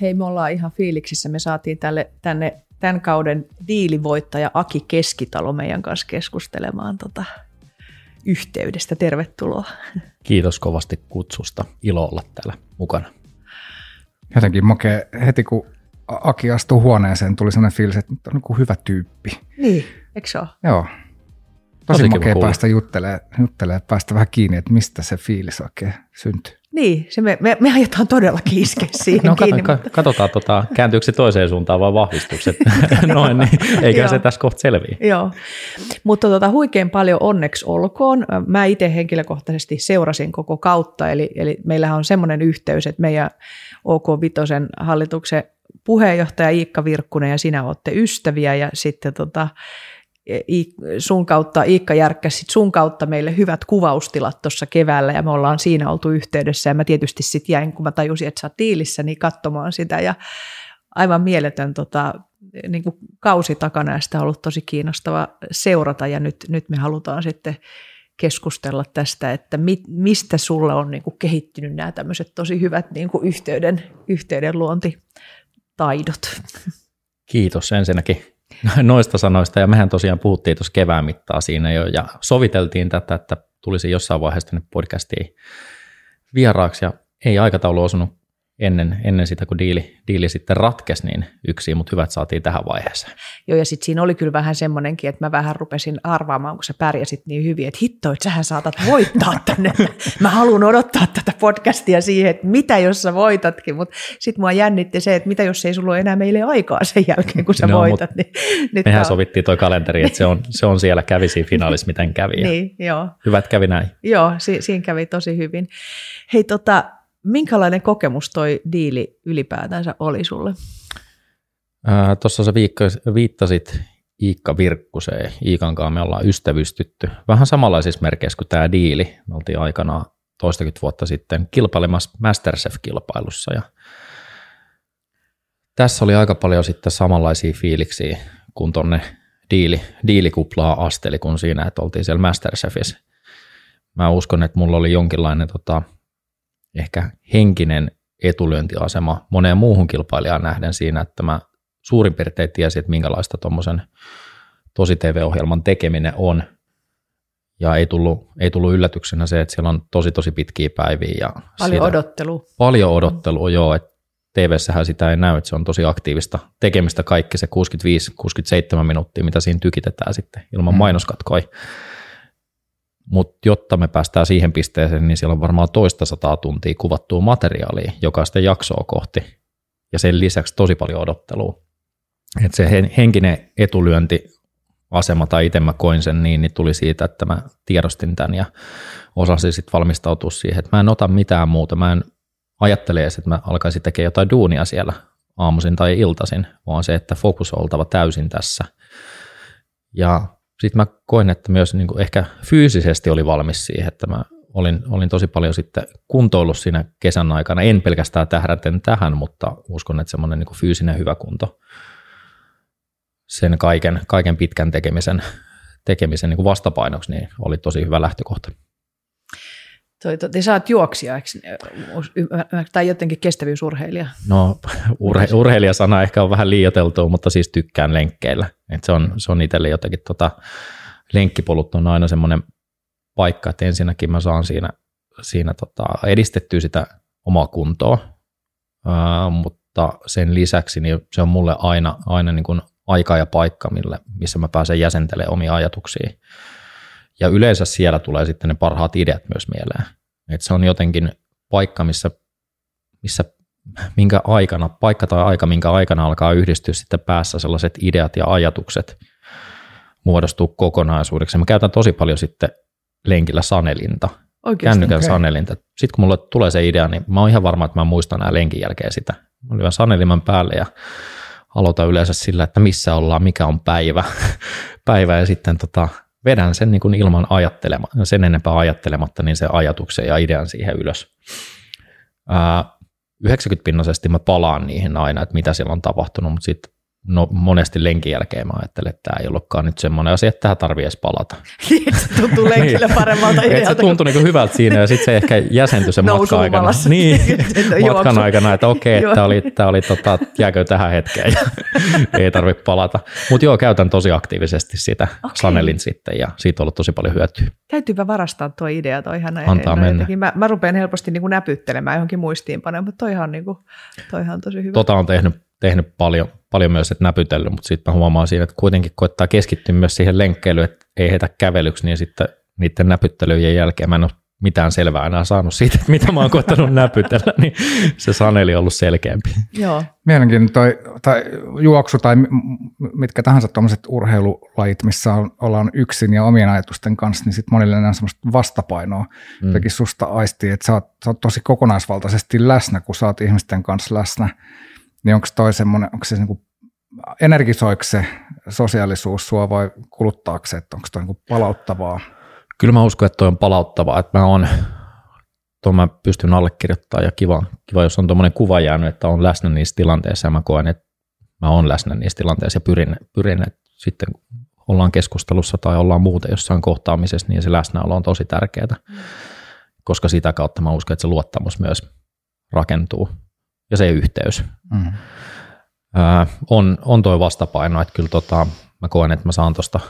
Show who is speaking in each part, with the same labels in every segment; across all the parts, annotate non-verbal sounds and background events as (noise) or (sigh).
Speaker 1: Hei, me ollaan ihan fiiliksissä. Me saatiin tälle, tänne tämän kauden diilivoittaja Aki Keskitalo meidän kanssa keskustelemaan tota yhteydestä. Tervetuloa.
Speaker 2: Kiitos kovasti kutsusta. Ilo olla täällä mukana.
Speaker 3: Jotenkin makea, heti kun Aki astui huoneeseen, tuli sellainen fiilis, että on niin hyvä tyyppi.
Speaker 1: Niin, eikö se ole?
Speaker 3: Joo. Tosi, makea päästä juttelemaan, juttelee, päästä vähän kiinni, että mistä se fiilis oikein syntyy.
Speaker 1: Niin, se me, me, me ajetaan todella iskeä (laughs) siihen
Speaker 2: no,
Speaker 1: kiinni.
Speaker 2: Kato, mutta... Katsotaan, tota, kääntyykö se toiseen suuntaan vai vahvistukset. (laughs) Noin, niin eikä se tässä kohta selviä.
Speaker 1: Joo, mutta tota, huikein paljon onneksi olkoon. Mä itse henkilökohtaisesti seurasin koko kautta, eli, eli meillähän on semmoinen yhteys, että meidän OK Vitosen hallituksen puheenjohtaja Iikka Virkkunen ja sinä olette ystäviä ja sitten tota, sun kautta, Iikka järkkäsi sun kautta meille hyvät kuvaustilat tuossa keväällä ja me ollaan siinä oltu yhteydessä. Ja mä tietysti sitten jäin, kun mä tajusin, että sä oot tiilissä, niin katsomaan sitä. Ja aivan mieletön tota, niin kuin kausi takana ja sitä on ollut tosi kiinnostava seurata. Ja nyt, nyt me halutaan sitten keskustella tästä, että mi, mistä sulle on niin kuin kehittynyt nämä tämmöiset tosi hyvät niin kuin yhteyden, yhteyden luontitaidot.
Speaker 2: Kiitos ensinnäkin (laughs) noista sanoista, ja mehän tosiaan puhuttiin tuossa kevään mittaa siinä jo, ja soviteltiin tätä, että tulisi jossain vaiheessa tänne podcastiin vieraaksi, ja ei aikataulu osunut ennen, ennen sitä, kun diili, diili sitten ratkesi, niin yksi, mutta hyvät saatiin tähän vaiheeseen.
Speaker 1: Joo, ja sitten siinä oli kyllä vähän semmoinenkin, että mä vähän rupesin arvaamaan, kun sä pärjäsit niin hyvin, että hitto, että sähän saatat voittaa tänne. mä haluan odottaa tätä podcastia siihen, että mitä jos sä voitatkin, mutta sitten mua jännitti se, että mitä jos ei sulla ole enää meille aikaa sen jälkeen, kun sä no, voitat. Niin,
Speaker 2: nyt mehän on... sovittiin toi kalenteri, että se on, se on siellä, kävi siinä finaalissa, miten kävi.
Speaker 1: niin, joo.
Speaker 2: Hyvät kävi näin.
Speaker 1: Joo, si- siinä kävi tosi hyvin. Hei, tota, minkälainen kokemus toi diili ylipäätänsä oli sulle?
Speaker 2: Tuossa sä viittasit Iikka Virkkuseen. Iikan kanssa me ollaan ystävystytty. Vähän samanlaisissa merkeissä kuin tämä diili. Me oltiin aikanaan toistakymmentä vuotta sitten kilpailemassa Masterchef-kilpailussa ja tässä oli aika paljon sitten samanlaisia fiiliksiä kuin tonne diili, diilikuplaa asteli kuin siinä, että oltiin siellä Masterchefissä. Mä uskon, että mulla oli jonkinlainen tota, ehkä henkinen etulyöntiasema moneen muuhun kilpailijaan nähden siinä, että mä suurin piirtein tiesin, että minkälaista tuommoisen tosi TV-ohjelman tekeminen on. Ja ei tullut, ei tullut yllätyksenä se, että siellä on tosi tosi pitkiä päiviä. Ja
Speaker 1: paljon odottelua.
Speaker 2: Paljon odottelua, mm. joo. Että TV-sähän sitä ei näy, että se on tosi aktiivista tekemistä kaikki se 65-67 minuuttia, mitä siinä tykitetään sitten ilman mm. mainoskatkoja. Mutta jotta me päästään siihen pisteeseen, niin siellä on varmaan toista sataa tuntia kuvattua materiaalia jokaista jaksoa kohti. Ja sen lisäksi tosi paljon odottelua. Et se henkinen etulyönti asema tai itse mä koin sen niin, niin tuli siitä, että mä tiedostin tämän ja osasin sitten valmistautua siihen, että mä en ota mitään muuta. Mä en ajattele edes, että mä alkaisin tekemään jotain duunia siellä aamuisin tai iltaisin, vaan se, että fokus on oltava täysin tässä. Ja sitten mä koin, että myös niin kuin ehkä fyysisesti oli valmis siihen, että mä olin, olin tosi paljon sitten kuntoillut siinä kesän aikana, en pelkästään tähdäten tähän, mutta uskon, että semmoinen niin fyysinen hyvä kunto sen kaiken, kaiken pitkän tekemisen, tekemisen niin kuin vastapainoksi niin oli tosi hyvä lähtökohta.
Speaker 1: Toi, toi, te saat juoksia, tai jotenkin kestävyysurheilija?
Speaker 2: No urhe, urheilijasana ehkä on vähän liioteltu, mutta siis tykkään lenkkeillä. Et se on, se on itselle jotenkin, tota, lenkkipolut on aina semmoinen paikka, että ensinnäkin mä saan siinä, siinä tota, edistettyä sitä omaa kuntoa, ää, mutta sen lisäksi niin se on mulle aina, aina niin kuin aika ja paikka, mille, missä mä pääsen jäsentelemään omia ajatuksia. Ja yleensä siellä tulee sitten ne parhaat ideat myös mieleen. Et se on jotenkin paikka, missä, missä minkä aikana, paikka tai aika, minkä aikana alkaa yhdistyä sitten päässä sellaiset ideat ja ajatukset muodostuu kokonaisuudeksi. Mä käytän tosi paljon sitten lenkillä sanelinta, Oikeasti, kännykän okay. sanelinta. Sitten kun mulle tulee se idea, niin mä oon ihan varma, että mä muistan nämä lenkin jälkeen sitä. Mä lyön saneliman päälle ja aloitan yleensä sillä, että missä ollaan, mikä on päivä, (laughs) päivä ja sitten tota, vedän sen niin kuin ilman ajattelema, sen enempää ajattelematta, niin se ajatuksen ja idean siihen ylös. Ää, 90 pinnaisesti mä palaan niihin aina, että mitä siellä on tapahtunut, mutta sitten no, monesti lenkin jälkeen mä ajattelen, että tämä ei ollutkaan nyt semmoinen asia, että tähän tarvii edes palata. (laughs)
Speaker 1: Niin, se tuntuu lenkille paremmalta
Speaker 2: Et se tuntui niin hyvältä siinä ja sitten se ehkä jäsentyi se (laughs) matka aikana. Niin, (laughs) matkan aikana, että okei, okay, tämä oli, tämä oli tota, jääkö tähän hetkeen ja ei tarvitse palata. Mutta joo, käytän tosi aktiivisesti sitä, okay. sanelin sitten ja siitä on ollut tosi paljon hyötyä.
Speaker 1: Täytyypä varastaa tuo idea, toihan
Speaker 2: Antaa mennä. Jotenkin.
Speaker 1: Mä, mä rupean helposti niin kuin näpyttelemään johonkin muistiinpanoon, mutta toihan, on, niin kuin, toihan on tosi hyvä.
Speaker 2: Tota on tehnyt, tehnyt paljon, paljon myös, että näpytellyt, mutta sitten mä huomaan siinä, että kuitenkin koittaa keskittyä myös siihen lenkkeilyyn, että ei heitä kävelyksi, niin sitten niiden näpyttelyjen jälkeen mä en ole mitään selvää enää saanut siitä, että mitä mä oon koittanut näpytellä, niin se saneli on ollut selkeämpi.
Speaker 1: Joo.
Speaker 3: Mielenkiintoinen toi, tai juoksu tai mitkä tahansa tuommoiset urheilulajit, missä on, ollaan yksin ja omien ajatusten kanssa, niin sitten monille on semmoista vastapainoa. Mm. Jotenkin susta aistii, että sä oot, sä oot tosi kokonaisvaltaisesti läsnä, kun sä oot ihmisten kanssa läsnä. Niin onko toi semmoinen, onko se niinku energisoiko se sosiaalisuus sua vai kuluttaako se, että onko toi niinku palauttavaa?
Speaker 2: Kyllä mä uskon, että toi on palauttavaa, että mä on, tuon mä pystyn allekirjoittamaan ja kiva, kiva jos on tuommoinen kuva jäänyt, että on läsnä niissä tilanteissa ja mä koen, että mä oon läsnä niissä tilanteissa ja pyrin, pyrin että sitten ollaan keskustelussa tai ollaan muuten jossain kohtaamisessa, niin se läsnäolo on tosi tärkeää, mm. koska sitä kautta mä uskon, että se luottamus myös rakentuu ja se yhteys. Mm. Ää, on, on toi vastapaino, että kyllä tota, mä koen, että mä saan tuosta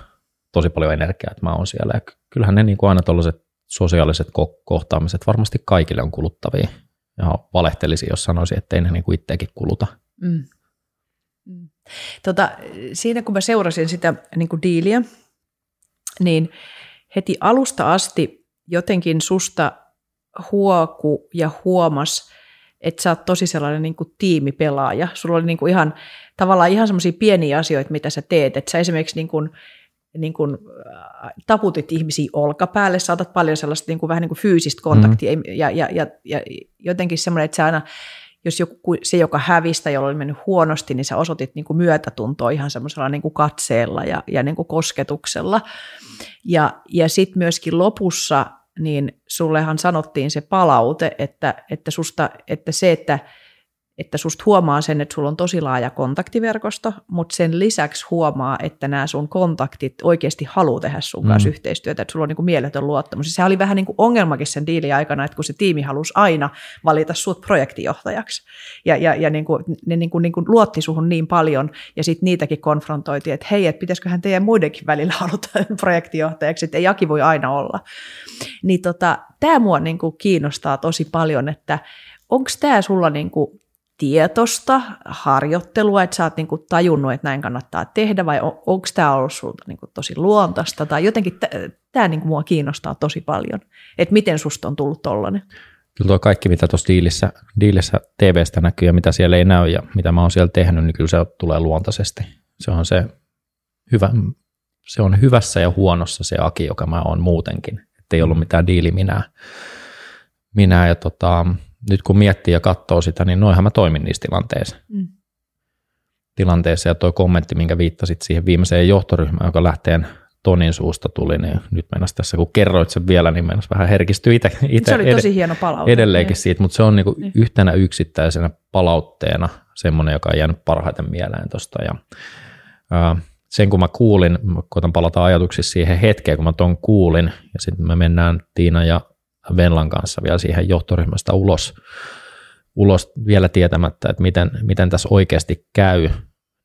Speaker 2: tosi paljon energiaa, että mä oon siellä. Ja kyllähän ne niin kuin aina tuollaiset sosiaaliset ko- kohtaamiset varmasti kaikille on kuluttavia. Ja valehtelisin, jos sanoisin, että ei ne niin kuin itseäkin kuluta. Mm.
Speaker 1: Mm. Tota, siinä kun mä seurasin sitä niin kuin diiliä, niin heti alusta asti jotenkin susta huoku ja huomas, että sä oot tosi sellainen niin kuin tiimipelaaja. Sulla oli niin kuin ihan, tavallaan ihan semmoisia pieniä asioita, mitä sä teet. Että sä esimerkiksi niin kuin niin kuin, äh, taputit ihmisiä olkapäälle, saatat paljon sellaista niin kuin, vähän niin kuin fyysistä kontaktia mm. ja, ja, ja, ja jotenkin semmoinen, että sä aina, jos joku, se, joka hävistä, jolla oli mennyt huonosti, niin sä osoitit niin kuin myötätuntoa ihan semmoisella niin kuin katseella ja, ja niin kuin kosketuksella. Ja, ja sitten myöskin lopussa, niin sullehan sanottiin se palaute, että, että, susta, että se, että että susta huomaa sen, että sulla on tosi laaja kontaktiverkosto, mutta sen lisäksi huomaa, että nämä sun kontaktit oikeasti haluaa tehdä sun kanssa mm. yhteistyötä, että sulla on niin kuin mieletön luottamus. Ja se oli vähän niin kuin ongelmakin sen diilin aikana, että kun se tiimi halusi aina valita sut projektijohtajaksi. Ja, ja, ja niin kuin, ne niin kuin, niin kuin luotti suhun niin paljon, ja sitten niitäkin konfrontoitiin, että hei, että pitäisiköhän teidän muidenkin välillä (laughs) haluta projektijohtajaksi, että ei Jaki voi aina olla. Niin tota, tämä mua niin kuin kiinnostaa tosi paljon, että onko tämä sulla niin kuin tietosta harjoittelua, että sä oot niinku tajunnut, että näin kannattaa tehdä, vai on, onko tämä ollut sulta niinku tosi luontaista, tai jotenkin tämä niinku mua kiinnostaa tosi paljon, että miten susta on tullut tollainen.
Speaker 2: Kyllä tuo kaikki, mitä tuossa diilissä, diilissä TV-stä näkyy ja mitä siellä ei näy ja mitä mä oon siellä tehnyt, niin kyllä se tulee luontaisesti. Se on se hyvä, se on hyvässä ja huonossa se Aki, joka mä oon muutenkin. Että ei ollut mitään diili minä. minä ja tota, nyt kun miettii ja katsoo sitä, niin noinhan mä toimin niissä tilanteissa. Mm. Tilanteessa ja tuo kommentti, minkä viittasit siihen viimeiseen johtoryhmään, joka lähteen Tonin suusta tuli, niin nyt mennäs tässä, kun kerroit sen vielä, niin mennäs vähän herkistyä itse.
Speaker 1: Se oli tosi ed- hieno palaute.
Speaker 2: Edelleenkin niin. siitä, mutta se on niinku niin. yhtenä yksittäisenä palautteena semmoinen, joka on jäänyt parhaiten mieleen tuosta. Ja, ää, sen kun mä kuulin, mä koitan palata ajatuksissa siihen hetkeen, kun mä ton kuulin, ja sitten me mennään Tiina ja Venlan kanssa vielä siihen johtoryhmästä ulos, ulos vielä tietämättä, että miten, miten tässä oikeasti käy,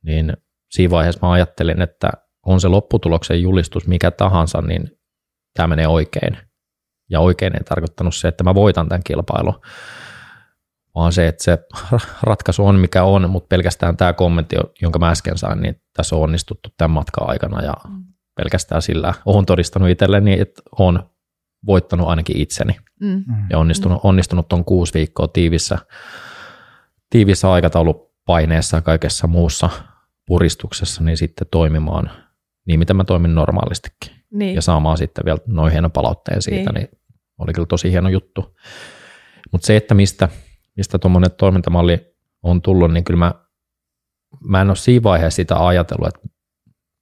Speaker 2: niin siinä vaiheessa mä ajattelin, että on se lopputuloksen julistus mikä tahansa, niin tämä menee oikein. Ja oikein ei tarkoittanut se, että mä voitan tämän kilpailun, vaan se, että se (laughs) ratkaisu on mikä on, mutta pelkästään tämä kommentti, jonka mä äsken sain, niin tässä on onnistuttu tämän matkan aikana ja mm. pelkästään sillä olen todistanut itselleni, että on voittanut ainakin itseni mm. mm. ja onnistunut, mm. onnistunut on kuusi viikkoa tiivissä, tiivissä aikataulupaineessa ja kaikessa muussa puristuksessa, niin sitten toimimaan niin, mitä mä toimin normaalistikin. Niin. Ja saamaan sitten vielä noin hieno palautteen siitä, niin, niin oli kyllä tosi hieno juttu. Mutta se, että mistä, mistä tuommoinen toimintamalli on tullut, niin kyllä mä, mä en ole siinä vaiheessa sitä ajatellut, että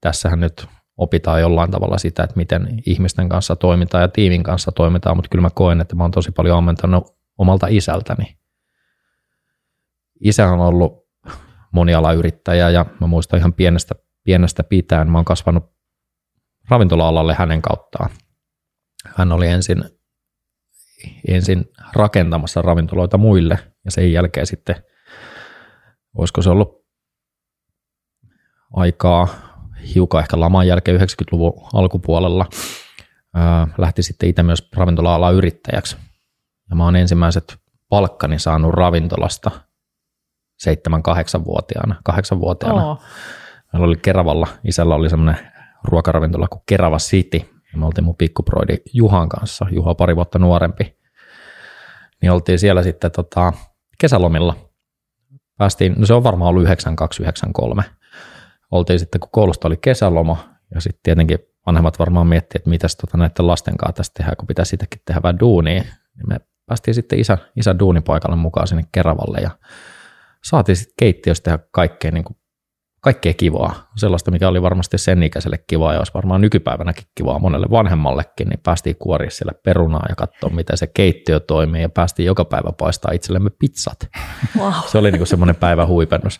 Speaker 2: tässähän nyt opitaan jollain tavalla sitä, että miten ihmisten kanssa toimitaan ja tiimin kanssa toimitaan, mutta kyllä mä koen, että mä oon tosi paljon ammentanut omalta isältäni. Isä on ollut monialayrittäjä ja mä muistan ihan pienestä, pienestä pitäen, mä oon kasvanut ravintola-alalle hänen kauttaan. Hän oli ensin, ensin rakentamassa ravintoloita muille ja sen jälkeen sitten, olisiko se ollut aikaa hiukan ehkä laman jälkeen 90-luvun alkupuolella, lähti sitten itse myös ravintola yrittäjäksi. Ja mä oon ensimmäiset palkkani saanut ravintolasta 7-8-vuotiaana. 8-vuotiaana. Oh. Meillä oli Keravalla, isällä oli semmoinen ruokaravintola kuin Kerava City. Ja me oltiin mun pikkuproidi Juhan kanssa, Juha pari vuotta nuorempi. Niin oltiin siellä sitten tota, kesälomilla. Päästiin, no se on varmaan ollut 9293. Oltiin sitten, kun koulusta oli kesäloma, ja sitten tietenkin vanhemmat varmaan miettii, että mitäs tota näiden lasten kanssa tästä tehdään, kun pitäisi sitäkin tehdä vähän duunia. Niin me päästiin sitten isä, isä duunipaikalle mukaan sinne Keravalle ja saatiin sitten keittiöstä tehdä kaikkea, niin kuin, kaikkea kivaa. Sellaista, mikä oli varmasti sen ikäiselle kivaa ja olisi varmaan nykypäivänäkin kivaa monelle vanhemmallekin, niin päästiin kuoria siellä perunaa ja katsoa, miten se keittiö toimii ja päästiin joka päivä paistaa itsellemme pizzat. Wow. Se oli niin semmoinen päivä huipennus.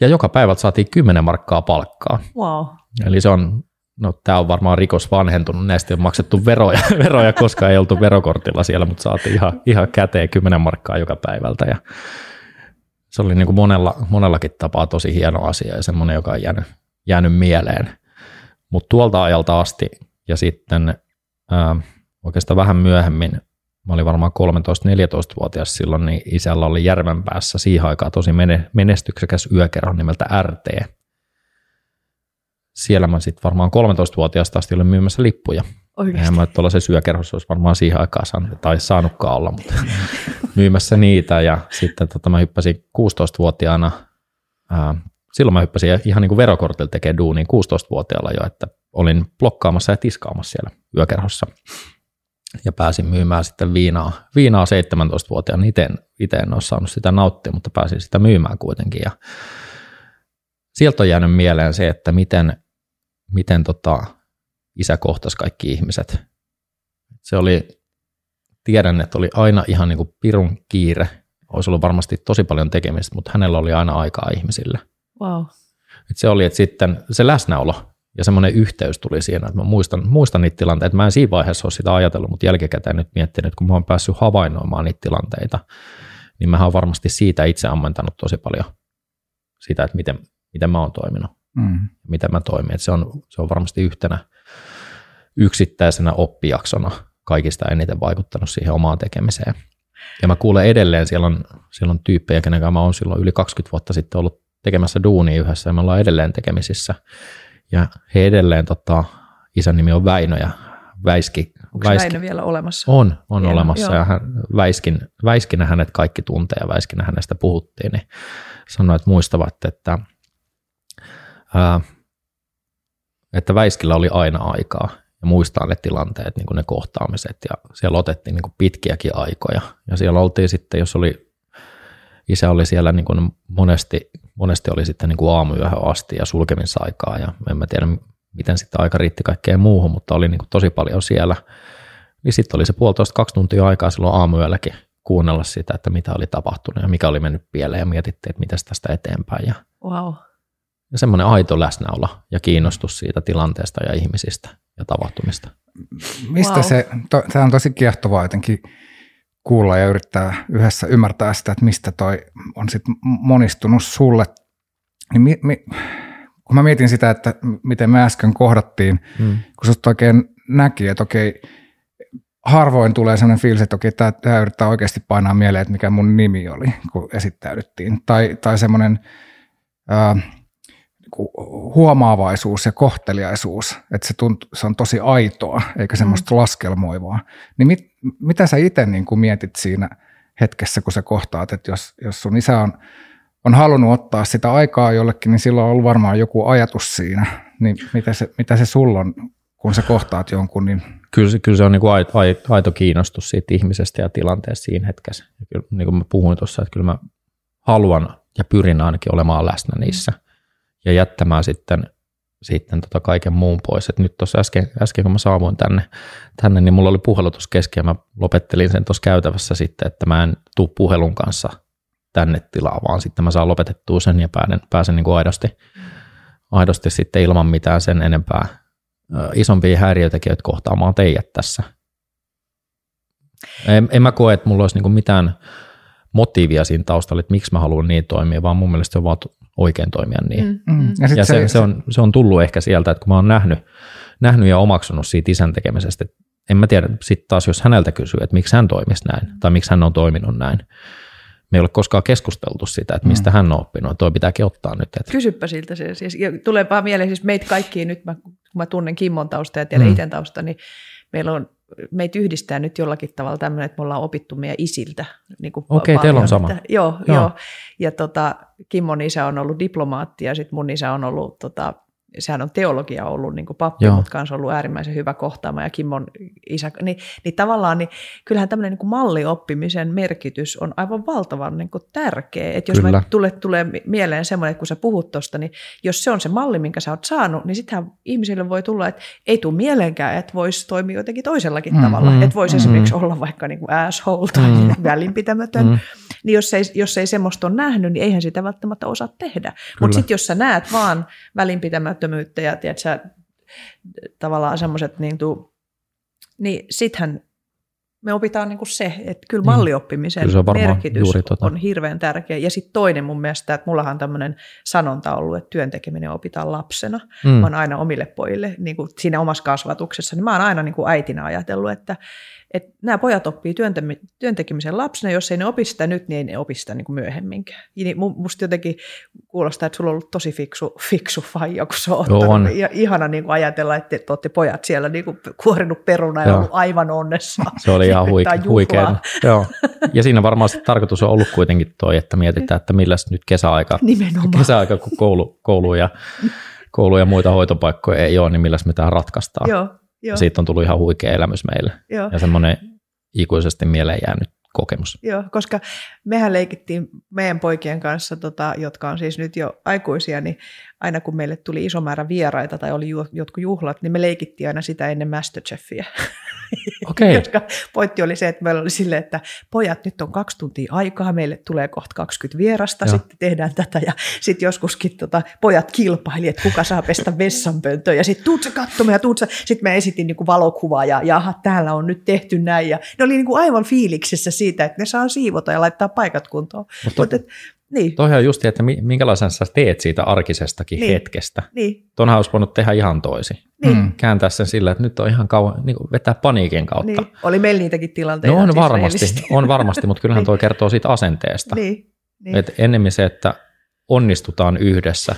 Speaker 2: Ja joka päivä saatiin 10 markkaa palkkaa.
Speaker 1: Wow.
Speaker 2: Eli se on no tämä on varmaan rikos vanhentunut, näistä on maksettu veroja, (laughs) veroja koska ei oltu verokortilla siellä, mutta saatiin ihan, ihan käteen 10 markkaa joka päivältä ja se oli niin kuin monella, monellakin tapaa tosi hieno asia ja semmoinen, joka on jäänyt, jäänyt mieleen. Mutta tuolta ajalta asti ja sitten ää, oikeastaan vähän myöhemmin, mä olin varmaan 13-14-vuotias silloin, niin isällä oli Järvenpäässä siihen aikaan tosi menestyksekäs yökerho nimeltä RT. Siellä mä sitten varmaan 13-vuotiaasta asti olin myymässä lippuja. Oikeasti. Eihän mä tuolla se syökerhossa olisi varmaan siihen aikaan saanut, tai saanutkaan olla, mutta (laughs) myymässä niitä. Ja sitten tota, mä hyppäsin 16-vuotiaana, ää, silloin mä hyppäsin ihan niin kuin verokortilla tekee duuniin 16-vuotiaalla jo, että olin blokkaamassa ja tiskaamassa siellä yökerhossa. Ja pääsin myymään sitten viinaa, viinaa 17-vuotiaana. Itse, itse en ole saanut sitä nauttia, mutta pääsin sitä myymään kuitenkin. Ja sieltä on jäänyt mieleen se, että miten, miten tota, isä kohtasi kaikki ihmiset. Se oli, tiedän, että oli aina ihan niin kuin pirun kiire. Olisi ollut varmasti tosi paljon tekemistä, mutta hänellä oli aina aikaa ihmisille.
Speaker 1: Wow.
Speaker 2: Et se oli, että sitten se läsnäolo ja semmoinen yhteys tuli siinä, että mä muistan, muistan niitä tilanteita. Mä en siinä vaiheessa ole sitä ajatellut, mutta jälkikäteen nyt miettinyt, että kun mä oon päässyt havainnoimaan niitä tilanteita, niin mä oon varmasti siitä itse ammentanut tosi paljon sitä, että miten, miten mä oon toiminut, mm. miten mä toimin. Että se, on, se on varmasti yhtenä, yksittäisenä oppijaksona kaikista eniten vaikuttanut siihen omaan tekemiseen. Ja mä kuulen edelleen, siellä on, siellä on tyyppejä, kenen kanssa mä oon silloin yli 20 vuotta sitten ollut tekemässä duunia yhdessä ja me ollaan edelleen tekemisissä. Ja he edelleen, tota, isän nimi on Väinö ja Väiski.
Speaker 1: Onko Väiski, Väinö vielä olemassa?
Speaker 2: On, on Hieno, olemassa joo. ja hän, Väiskin, Väiskinä hänet kaikki tuntee ja Väiskinä hänestä puhuttiin, niin sanoi, että muistavat, että, ää, että Väiskillä oli aina aikaa ja muistaa ne tilanteet, niin kuin ne kohtaamiset ja siellä otettiin niin kuin pitkiäkin aikoja ja siellä oltiin sitten, jos oli, isä oli siellä niin kuin monesti, monesti oli sitten niin kuin aamuyöhön asti ja sulkemisaikaa ja en mä tiedä miten sitten aika riitti kaikkeen muuhun, mutta oli niin kuin tosi paljon siellä. Niin sitten oli se puolitoista kaksi tuntia aikaa silloin aamuyölläkin kuunnella sitä, että mitä oli tapahtunut ja mikä oli mennyt pieleen ja mietittiin, että miten tästä eteenpäin. Ja,
Speaker 1: wow.
Speaker 2: Ja semmoinen aito läsnäolo ja kiinnostus siitä tilanteesta ja ihmisistä ja tapahtumista.
Speaker 3: Mistä wow. se, to, tämä on tosi kiehtovaa jotenkin kuulla ja yrittää yhdessä ymmärtää sitä, että mistä toi on sitten monistunut sulle. Niin mi, mi, kun mä mietin sitä, että miten me äsken kohdattiin, hmm. kun sut oikein näki, että okei, harvoin tulee sellainen fiilis, että okei, tämä yrittää oikeasti painaa mieleen, että mikä mun nimi oli, kun esittäydyttiin. Tai, tai semmoinen, äh, huomaavaisuus ja kohteliaisuus, että se, tunt, se on tosi aitoa, eikä semmoista mm. laskelmoivaa. Niin mit, mitä sä itse niin mietit siinä hetkessä, kun sä kohtaat, että jos, jos sun isä on, on halunnut ottaa sitä aikaa jollekin, niin silloin on ollut varmaan joku ajatus siinä. Niin mitä se, mitä se sulla on, kun sä kohtaat jonkun? Niin...
Speaker 2: Kyllä, se, kyllä se on niin kuin aito, aito kiinnostus siitä ihmisestä ja tilanteesta siinä hetkessä. Kyllä, niin kuin mä puhuin tuossa, että kyllä mä haluan ja pyrin ainakin olemaan läsnä niissä – ja jättämään sitten, sitten tota kaiken muun pois. Et nyt tuossa äsken, äsken, kun mä saavuin tänne, tänne, niin mulla oli puhelu tuossa kesken ja mä lopettelin sen tuossa käytävässä sitten, että mä en tuu puhelun kanssa tänne tilaa, vaan sitten mä saan lopetettua sen ja pääsen, pääsen niin kuin aidosti, aidosti sitten ilman mitään sen enempää isompia häiriötekijöitä kohtaamaan teidät tässä. En, en mä koe, että mulla olisi niin mitään motiivia siinä taustalla, että miksi mä haluan niin toimia, vaan mun mielestä se on vaan oikein toimia niin. Mm, mm. Ja, ja se, se, se, on, se on tullut ehkä sieltä, että kun mä oon nähnyt, nähnyt ja omaksunut siitä isän tekemisestä, että en mä tiedä, sitten taas jos häneltä kysyy, että miksi hän toimisi näin, tai miksi hän on toiminut näin, me ei ole koskaan keskusteltu sitä, että mistä mm. hän on oppinut, että toi pitääkin ottaa nyt. Että.
Speaker 1: Kysypä siltä se. Siis, ja tulee vaan mieleen, siis meitä kaikki nyt, mä, kun mä tunnen Kimmon tausta ja tiedän mm. itse tausta, niin meillä on meitä yhdistää nyt jollakin tavalla tämmöinen, että me ollaan opittu meidän isiltä. Niin
Speaker 2: Okei, okay, teillä on sama.
Speaker 1: Että, joo, joo. joo. Ja tota, Kimmon isä on ollut diplomaatti ja sitten mun isä on ollut tota, sehän on teologia ollut niin kuin pappi, Joo. mutta kanssa ollut äärimmäisen hyvä kohtaama ja Kimmon isä, niin, niin tavallaan niin kyllähän tämmöinen niin kuin mallioppimisen merkitys on aivan valtavan niin kuin tärkeä. Että jos Kyllä. tulee, tulee mieleen semmoinen, että kun sä puhut tuosta, niin jos se on se malli, minkä sä oot saanut, niin sittenhän ihmisille voi tulla, että ei tule mielenkään, että voisi toimia jotenkin toisellakin mm, tavalla. Mm, että voisi mm, esimerkiksi olla vaikka niin kuin asshole tai mm, (laughs) välinpitämätön. Mm. Niin jos ei, jos ei semmoista ole nähnyt, niin eihän sitä välttämättä osaa tehdä. Mutta sitten jos sä näet vaan välinpitämätön työttömyyttä ja tiedätkö, tavallaan semmoiset, niin, niin sittenhän me opitaan niin kuin se, että kyllä niin. mallioppimisen kyllä on merkitys tota. on hirveän tärkeä. Ja sitten toinen mun mielestä, että mullahan on tämmöinen sanonta ollut, että työntekeminen opitaan lapsena. Mm. Mä oon aina omille pojille, niin kuin siinä omassa kasvatuksessa, niin mä oon aina niin kuin äitinä ajatellut, että, että nämä pojat oppii työntekemisen lapsena, jos ei ne opi sitä nyt, niin ei ne opi sitä niin kuin myöhemminkään. Niin musta jotenkin kuulostaa, että sulla on ollut tosi fiksu, fiksu faija, kun sä oot on. Ja ihana niin kuin ajatella, että te olette pojat siellä niin kuin kuorinut peruna ja Joo. ollut aivan onnessa. (laughs)
Speaker 2: Se oli ihan (laughs) huike- huikea. (laughs) Joo. Ja siinä varmaan tarkoitus on ollut kuitenkin toi, että mietitään, että milläs nyt kesäaika,
Speaker 1: Nimenomaan.
Speaker 2: kesäaika kun koulu, koulu, ja, koulu ja muita hoitopaikkoja ei ole, niin milläs me tämä ratkaistaan.
Speaker 1: Joo. Joo.
Speaker 2: Siitä on tullut ihan huikea elämys meille Joo. ja semmoinen ikuisesti mieleen jäänyt kokemus.
Speaker 1: Joo, koska mehän leikittiin meidän poikien kanssa, tota, jotka on siis nyt jo aikuisia, niin aina kun meille tuli iso määrä vieraita tai oli jotkut juhlat, niin me leikittiin aina sitä ennen Masterchefia. (laughs)
Speaker 2: Okay.
Speaker 1: Koska pointti oli se, että meillä oli silleen, että pojat, nyt on kaksi tuntia aikaa, meille tulee kohta 20 vierasta, Joo. sitten tehdään tätä ja sitten joskuskin tota, pojat kilpaili, että kuka saa pestä vessanpöntöä ja sitten tuut sä katsomaan ja tuut sä. Sitten me esitin niin kuin valokuvaa ja jaha, täällä on nyt tehty näin ja ne oli niin kuin aivan fiiliksissä siitä, että ne saa siivota ja laittaa paikat kuntoon. Mutta, Mutta niin.
Speaker 2: Toihan on just, että minkälaisen sä teet siitä arkisestakin niin. hetkestä.
Speaker 1: Niin.
Speaker 2: Tuonhan olisi voinut tehdä ihan toisin. Niin. Mm. Kääntää sen sillä, että nyt on ihan kauan, niin kuin vetää paniikin kautta.
Speaker 1: Niin. Oli meillä niitäkin tilanteita.
Speaker 2: No on siis varmasti, on varmasti, mutta kyllähän niin. toi kertoo siitä asenteesta.
Speaker 1: Niin. Niin.
Speaker 2: Et ennemmin se, että onnistutaan yhdessä,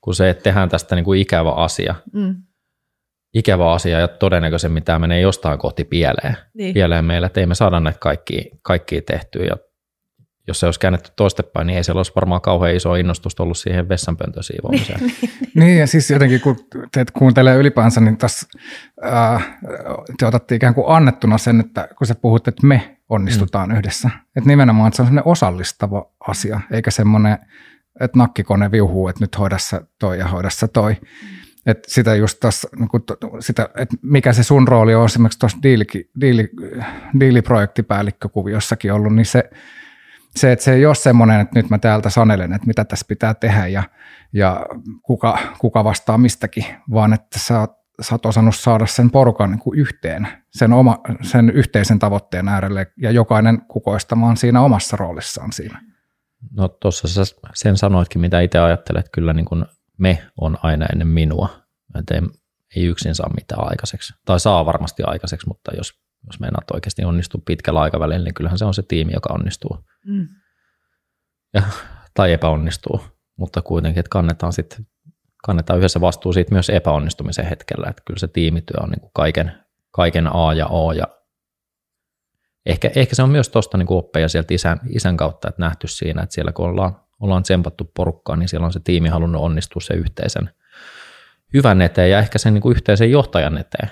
Speaker 2: kuin se, että tehdään tästä niin kuin ikävä asia. Mm. Ikävä asia ja todennäköisemmin tämä menee jostain kohti pieleen. Niin. Pieleen meillä, että ei me saada näitä kaikkia, kaikkia tehtyä ja jos se olisi käännetty toistepäin, niin ei siellä olisi varmaan kauhean iso innostus ollut siihen vessanpöntön siivoamiseen. (laughs)
Speaker 3: niin, ja siis jotenkin kun teet kuuntelee ylipäänsä, niin tässä äh, te otatte ikään kuin annettuna sen, että kun sä puhut, että me onnistutaan mm. yhdessä. Että nimenomaan, että se on sellainen osallistava asia, eikä semmoinen, että nakkikone viuhuu, että nyt hoidassa toi ja hoidassa toi. Että sitä just tässä, niin kuin, sitä, että mikä se sun rooli on esimerkiksi tuossa diili, diili, diiliprojektipäällikkökuviossakin ollut, niin se, se, että se ei ole semmoinen, että nyt mä täältä sanelen, että mitä tässä pitää tehdä ja, ja kuka, kuka vastaa mistäkin, vaan että sä oot, sä oot osannut saada sen porukan niin kuin yhteen, sen, oma, sen yhteisen tavoitteen äärelle ja jokainen kukoistamaan siinä omassa roolissaan siinä.
Speaker 2: No tuossa sä sen sanoitkin, mitä itse ajattelet, kyllä niin kuin me on aina ennen minua, että ei, ei yksin saa mitään aikaiseksi, tai saa varmasti aikaiseksi, mutta jos jos meinaat oikeasti onnistua pitkällä aikavälillä, niin kyllähän se on se tiimi, joka onnistuu. Mm. Ja, tai epäonnistuu, mutta kuitenkin, että kannetaan, sitten, kannetaan yhdessä vastuu siitä myös epäonnistumisen hetkellä, että kyllä se tiimityö on niin kuin kaiken, kaiken A ja O ja ehkä, ehkä se on myös tuosta niin oppeja sieltä isän, isän kautta, että nähty siinä, että siellä kun ollaan, ollaan tsempattu porukkaa, niin siellä on se tiimi halunnut onnistua se yhteisen hyvän eteen ja ehkä sen niin kuin yhteisen johtajan eteen.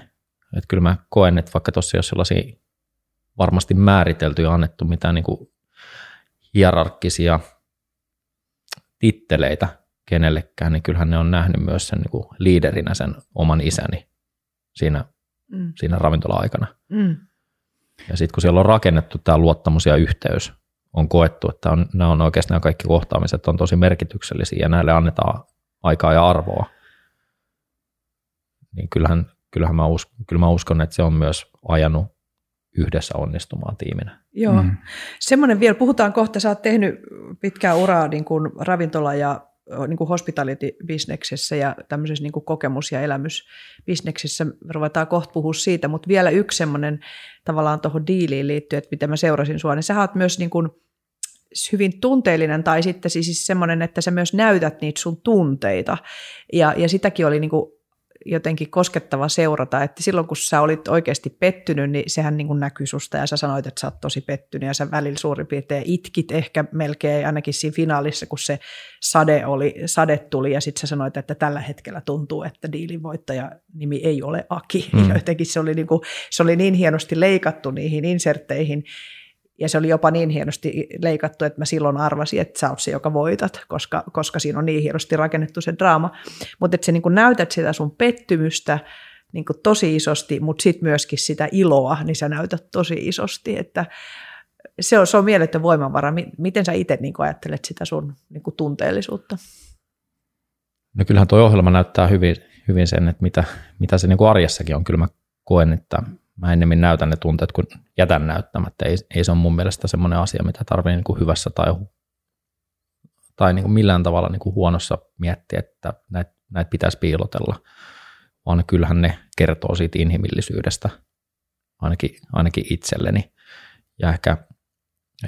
Speaker 2: Että kyllä mä koen, että vaikka tuossa ei ole sellaisia varmasti määritelty ja annettu mitään niin kuin hierarkkisia titteleitä kenellekään, niin kyllähän ne on nähnyt myös sen niin kuin liiderinä sen oman isäni siinä, mm. siinä ravintola-aikana. Mm. Ja sitten kun siellä on rakennettu tämä luottamus ja yhteys on koettu, että on, nämä on oikeasti nämä kaikki kohtaamiset on tosi merkityksellisiä ja näille annetaan aikaa ja arvoa, niin kyllähän, kyllähän mä, uskon, kyllä mä uskon, että se on myös ajanut yhdessä onnistumaan tiiminä.
Speaker 1: Joo. Mm. Semmoinen vielä, puhutaan kohta, sä oot tehnyt pitkää uraa niin kuin ravintola- ja niin kuin hospitality-bisneksessä ja tämmöisessä niin kuin kokemus- ja elämysbisneksessä. Ruvetaan kohta puhua siitä, mutta vielä yksi semmoinen tavallaan tuohon diiliin liittyen, että mitä mä seurasin sua, niin sä oot myös niin kuin hyvin tunteellinen tai sitten siis semmoinen, että sä myös näytät niitä sun tunteita. Ja, ja sitäkin oli niin kuin jotenkin koskettava seurata, että silloin kun sä olit oikeasti pettynyt, niin sehän niin kuin näkyi susta ja sä sanoit, että sä oot tosi pettynyt ja sä välillä suurin piirtein itkit ehkä melkein ainakin siinä finaalissa, kun se sade, oli, sade tuli ja sitten sä sanoit, että tällä hetkellä tuntuu, että diilin voittaja nimi ei ole Aki. (laughs) Mm. Jotenkin se oli, niin kuin, se oli niin hienosti leikattu niihin insertteihin, ja se oli jopa niin hienosti leikattu, että mä silloin arvasin, että sä oot se, joka voitat, koska, koska siinä on niin hienosti rakennettu se draama. Mutta että sä niin näytät sitä sun pettymystä niin tosi isosti, mutta sitten myöskin sitä iloa, niin sä näytät tosi isosti. Että se on, se on mieletön voimavara. Miten sä itse niin ajattelet sitä sun niin tunteellisuutta?
Speaker 2: No kyllähän tuo ohjelma näyttää hyvin, hyvin sen, että mitä, mitä se niin arjessakin on. Kyllä mä koen, että mä ennemmin näytän ne tunteet kuin jätän näyttämättä. Ei, ei se ole mun mielestä semmoinen asia, mitä tarvii niin kuin hyvässä tai, tai niin kuin millään tavalla niin kuin huonossa miettiä, että näitä, näitä pitäisi piilotella, vaan kyllähän ne kertoo siitä inhimillisyydestä, ainakin, ainakin itselleni. Ja ehkä,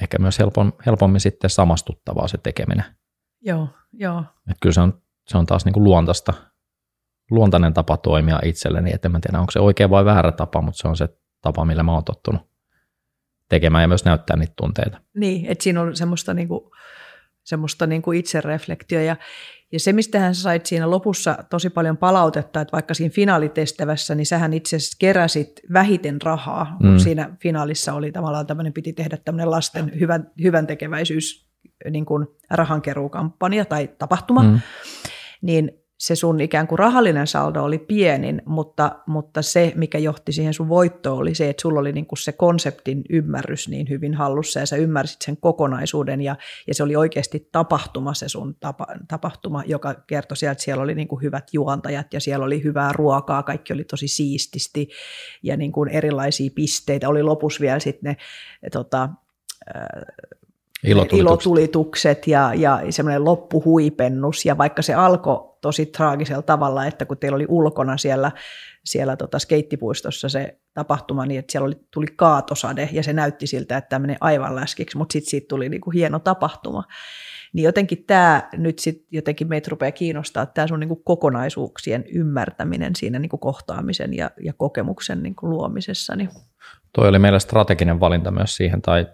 Speaker 2: ehkä myös helpom, helpommin sitten samastuttavaa se tekeminen.
Speaker 1: Joo, joo.
Speaker 2: Että kyllä se on, se on taas niin kuin luontaista luontainen tapa toimia itselleni, että en mä tiedä, onko se oikea vai väärä tapa, mutta se on se tapa, millä mä oon tottunut tekemään ja myös näyttää niitä tunteita.
Speaker 1: Niin, että siinä on semmoista, niinku, semmoista niinku itsereflektio ja, ja se, mistä hän sait siinä lopussa tosi paljon palautetta, että vaikka siinä finaalitestävässä, niin sähän itse asiassa keräsit vähiten rahaa, kun mm. siinä finaalissa oli tavallaan tämmöinen, piti tehdä tämmöinen lasten hyvän, hyvän tekeväisyys niin kuin rahankeruukampanja tai tapahtuma, mm. niin se sun ikään kuin rahallinen saldo oli pienin, mutta, mutta se, mikä johti siihen sun voittoon, oli se, että sulla oli niin kuin se konseptin ymmärrys niin hyvin hallussa ja sä ymmärsit sen kokonaisuuden ja, ja se oli oikeasti tapahtuma se sun tapa, tapahtuma, joka kertoi sieltä, että siellä oli niin kuin hyvät juontajat ja siellä oli hyvää ruokaa, kaikki oli tosi siististi ja niin kuin erilaisia pisteitä. Oli lopussa vielä sitten ne tota,
Speaker 2: ilotulitukset,
Speaker 1: ilotulitukset ja, ja semmoinen loppuhuipennus. Ja vaikka se alkoi tosi traagisella tavalla, että kun teillä oli ulkona siellä, siellä tota skeittipuistossa se tapahtuma, niin että siellä oli, tuli kaatosade ja se näytti siltä, että tämä menee aivan läskiksi, mutta sitten siitä tuli niin kuin hieno tapahtuma. Niin jotenkin tämä nyt sitten jotenkin meitä rupeaa kiinnostaa, tämä sun niin kuin kokonaisuuksien ymmärtäminen siinä niin kuin kohtaamisen ja, ja kokemuksen niin kuin luomisessa. Niin.
Speaker 2: Toi oli meillä strateginen valinta myös siihen, tai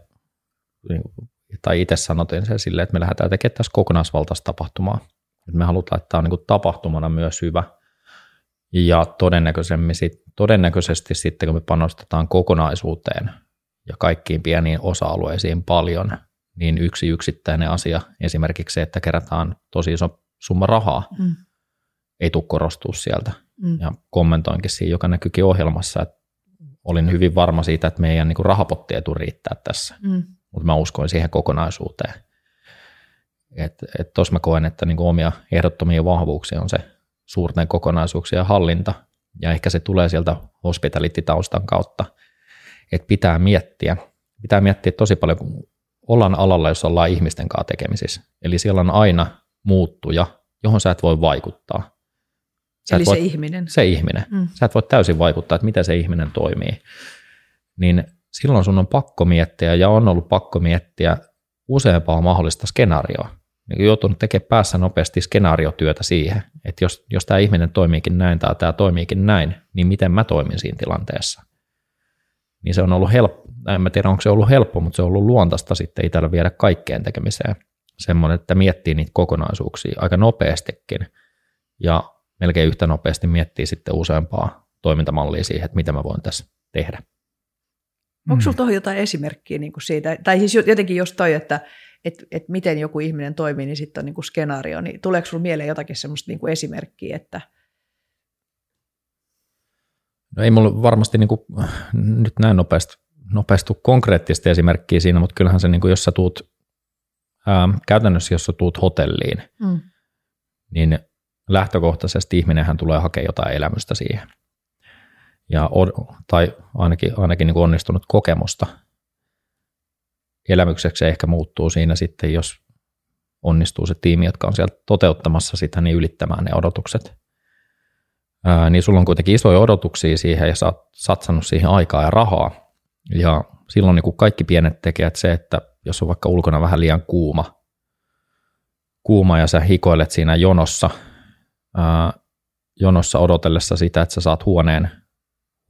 Speaker 2: niin tai itse sanotin sen silleen, että me lähdetään tekemään tässä kokonaisvaltaista tapahtumaa. Me halutaan, että tämä on niin kuin tapahtumana myös hyvä. Ja todennäköisesti, todennäköisesti sitten, kun me panostetaan kokonaisuuteen ja kaikkiin pieniin osa-alueisiin paljon, niin yksi yksittäinen asia, esimerkiksi se, että kerätään tosi iso summa rahaa, mm. ei tule korostua sieltä. Mm. Ja kommentoinkin siinä, joka näkyykin ohjelmassa, että olin hyvin varma siitä, että meidän niin rahapotti ei tule riittää tässä. Mm mutta mä uskoin siihen kokonaisuuteen. Että et tuossa mä koen, että niinku omia ehdottomia vahvuuksia on se suurten kokonaisuuksien hallinta, ja ehkä se tulee sieltä hospitality-taustan kautta, että pitää miettiä, pitää miettiä tosi paljon, kun ollaan alalla, jossa ollaan ihmisten kanssa tekemisissä. Eli siellä on aina muuttuja, johon sä et voi vaikuttaa.
Speaker 1: Sä Eli voi, se ihminen.
Speaker 2: Se ihminen. Mm. Sä et voi täysin vaikuttaa, että miten se ihminen toimii. Niin silloin sun on pakko miettiä ja on ollut pakko miettiä useampaa mahdollista skenaarioa. Niin joutunut tekemään päässä nopeasti skenaariotyötä siihen, että jos, jos tämä ihminen toimiikin näin tai tämä toimiikin näin, niin miten mä toimin siinä tilanteessa. Niin se on ollut helppo, en mä tiedä onko se ollut helppo, mutta se on ollut luontaista sitten itsellä viedä kaikkeen tekemiseen. Semmoinen, että miettii niitä kokonaisuuksia aika nopeastikin ja melkein yhtä nopeasti miettii sitten useampaa toimintamallia siihen, että mitä mä voin tässä tehdä.
Speaker 1: Onko sinulla tuohon jotain esimerkkiä niin kuin siitä, tai siis jotenkin jos toi, että et, et miten joku ihminen toimii, niin sitten on niin kuin skenaario, niin tuleeko sinulla mieleen jotakin semmoista niin kuin esimerkkiä, että
Speaker 2: No ei mulla varmasti niin kuin, nyt näin nopeasti nopeasti konkreettista esimerkkiä siinä, mutta kyllähän se, niin kuin, jos sä tuut, ää, käytännössä jos sä tuut hotelliin, mm. niin lähtökohtaisesti ihminenhän tulee hakemaan jotain elämystä siihen. Ja, tai ainakin, ainakin niin onnistunut kokemusta. Elämykseksi se ehkä muuttuu siinä sitten, jos onnistuu se tiimi, jotka on siellä toteuttamassa sitä, niin ylittämään ne odotukset. Ää, niin sulla on kuitenkin isoja odotuksia siihen ja sä oot satsannut siihen aikaa ja rahaa. Ja silloin niin kuin kaikki pienet tekijät se, että jos on vaikka ulkona vähän liian kuuma, kuuma ja sä hikoilet siinä jonossa, ää, jonossa odotellessa sitä, että sä saat huoneen,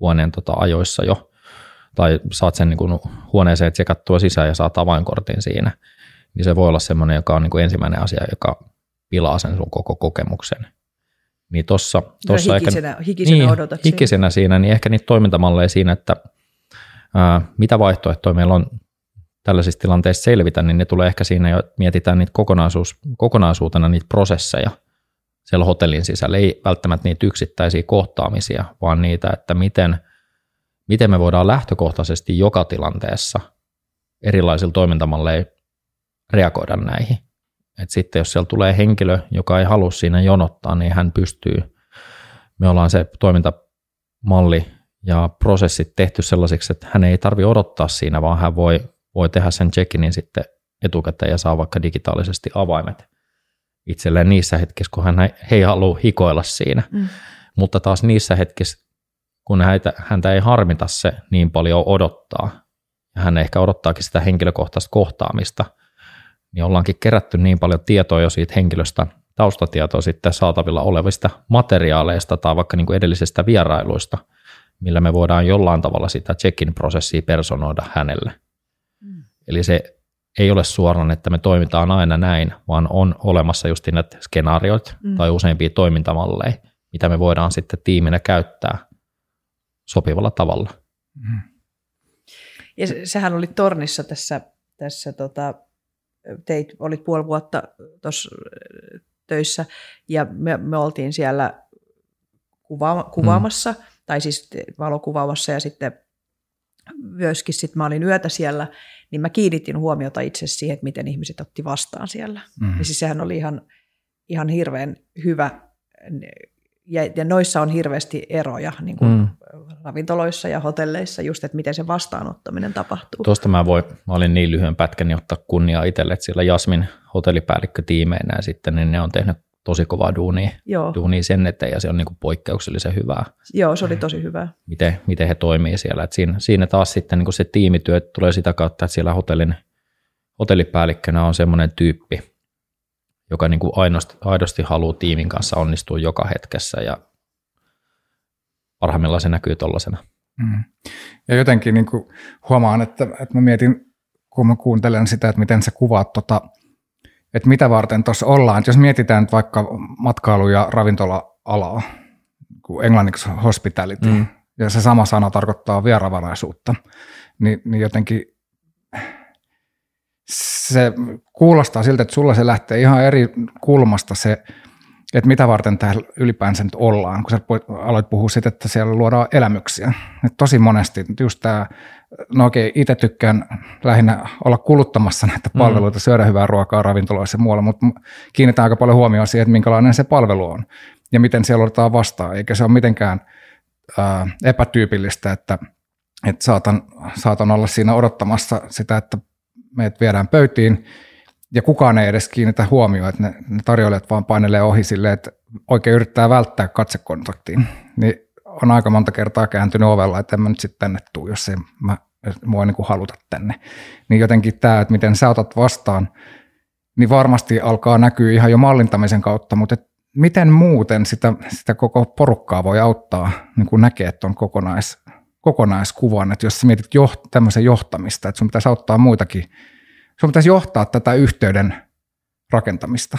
Speaker 2: huoneen tota ajoissa jo, tai saat sen niin kuin huoneeseen tsekattua sisään ja saat avainkortin siinä, niin se voi olla semmoinen, joka on niin kuin ensimmäinen asia, joka pilaa sen sun koko kokemuksen. Niin tossa, tossa
Speaker 1: hikisenä, ehkä, hikisenä
Speaker 2: niin,
Speaker 1: odotat
Speaker 2: hikisenä siinä, niin ehkä niitä toimintamalleja siinä, että ää, mitä vaihtoehtoja meillä on tällaisissa tilanteissa selvitä, niin ne tulee ehkä siinä jo, että mietitään niitä kokonaisuus, kokonaisuutena niitä prosesseja siellä hotellin sisällä. Ei välttämättä niitä yksittäisiä kohtaamisia, vaan niitä, että miten, miten me voidaan lähtökohtaisesti joka tilanteessa erilaisilla toimintamalleilla reagoida näihin. Et sitten jos siellä tulee henkilö, joka ei halua siinä jonottaa, niin hän pystyy, me ollaan se toimintamalli ja prosessit tehty sellaisiksi, että hän ei tarvi odottaa siinä, vaan hän voi, voi tehdä sen check-inin sitten etukäteen ja saa vaikka digitaalisesti avaimet itselleen niissä hetkissä, kun hän ei halua hikoilla siinä. Mm. Mutta taas niissä hetkissä, kun häntä, häntä ei harmita se niin paljon odottaa, ja hän ehkä odottaakin sitä henkilökohtaista kohtaamista – niin ollaankin kerätty niin paljon tietoa jo siitä henkilöstä, taustatietoa sitten saatavilla olevista materiaaleista tai vaikka niin kuin edellisistä vierailuista, millä me voidaan jollain tavalla sitä check-in prosessia personoida hänelle. Mm. Eli se ei ole suoraan, että me toimitaan aina näin, vaan on olemassa just näitä skenaarioita mm. tai useampia toimintamalleja, mitä me voidaan sitten tiiminä käyttää sopivalla tavalla. Mm.
Speaker 1: Ja sehän oli tornissa tässä, tässä tota, teit, olit puoli vuotta tuossa töissä ja me, me oltiin siellä kuva, kuvaamassa, mm. tai siis valokuvaamassa ja sitten myöskin sit mä olin yötä siellä, niin mä kiinnitin huomiota itse siihen, että miten ihmiset otti vastaan siellä. Mm. Ja siis sehän oli ihan, ihan hirveän hyvä ja, ja noissa on hirveästi eroja niin kuin mm. ravintoloissa ja hotelleissa, just että miten se vastaanottaminen tapahtuu.
Speaker 2: Tuosta mä, voin, mä olin niin lyhyen pätkän, niin ottaa kunniaa itselle, että siellä Jasmin hotellipäällikkö tiimeinä sitten niin ne on tehnyt tosi kovaa duunia, Joo. duunia sen eteen ja se on niin kuin poikkeuksellisen hyvää.
Speaker 1: Joo, se oli tosi hyvää.
Speaker 2: Miten, miten he toimii siellä. Et siinä, siinä taas sitten niin kuin se tiimityö tulee sitä kautta, että siellä hotellin, hotellipäällikkönä on semmoinen tyyppi, joka niin kuin aidosti, aidosti haluaa tiimin kanssa onnistua joka hetkessä ja parhaimmillaan se näkyy tuollaisena. Mm.
Speaker 3: Ja jotenkin niin kuin huomaan, että, että mä mietin, kun mä kuuntelen sitä, että miten sä kuvaat tota, että mitä varten tuossa ollaan. Että jos mietitään nyt vaikka matkailu- ja ravintola-alaa, englanniksi hospitality, mm. ja se sama sana tarkoittaa vieravaraisuutta, niin, niin jotenkin se kuulostaa siltä, että sulla se lähtee ihan eri kulmasta se, että mitä varten täällä ylipäänsä nyt ollaan, kun sä aloit puhua siitä, että siellä luodaan elämyksiä. Et tosi monesti just tämä, no okei, itse tykkään lähinnä olla kuluttamassa näitä mm. palveluita, syödä hyvää ruokaa ravintoloissa ja muualla, mutta kiinnitän aika paljon huomioon siihen, että minkälainen se palvelu on ja miten siellä otetaan vastaan, eikä se ole mitenkään ää, epätyypillistä, että, että saatan, saatan olla siinä odottamassa sitä, että meidät viedään pöytiin ja kukaan ei edes kiinnitä huomioon, että ne, ne tarjoilijat vaan painelee ohi silleen, että oikein yrittää välttää katsekontaktiin. Niin on aika monta kertaa kääntynyt ovella, että en mä nyt sitten tänne tuu, jos ei mä, mua niin kuin haluta tänne. Niin jotenkin tämä, että miten sä otat vastaan, niin varmasti alkaa näkyä ihan jo mallintamisen kautta, mutta miten muuten sitä, sitä koko porukkaa voi auttaa niin kuin näkee tuon kokonais, kokonaiskuvan, että jos sä mietit joht, tämmöisen johtamista, että sun pitäisi auttaa muitakin, sun pitäisi johtaa tätä yhteyden rakentamista,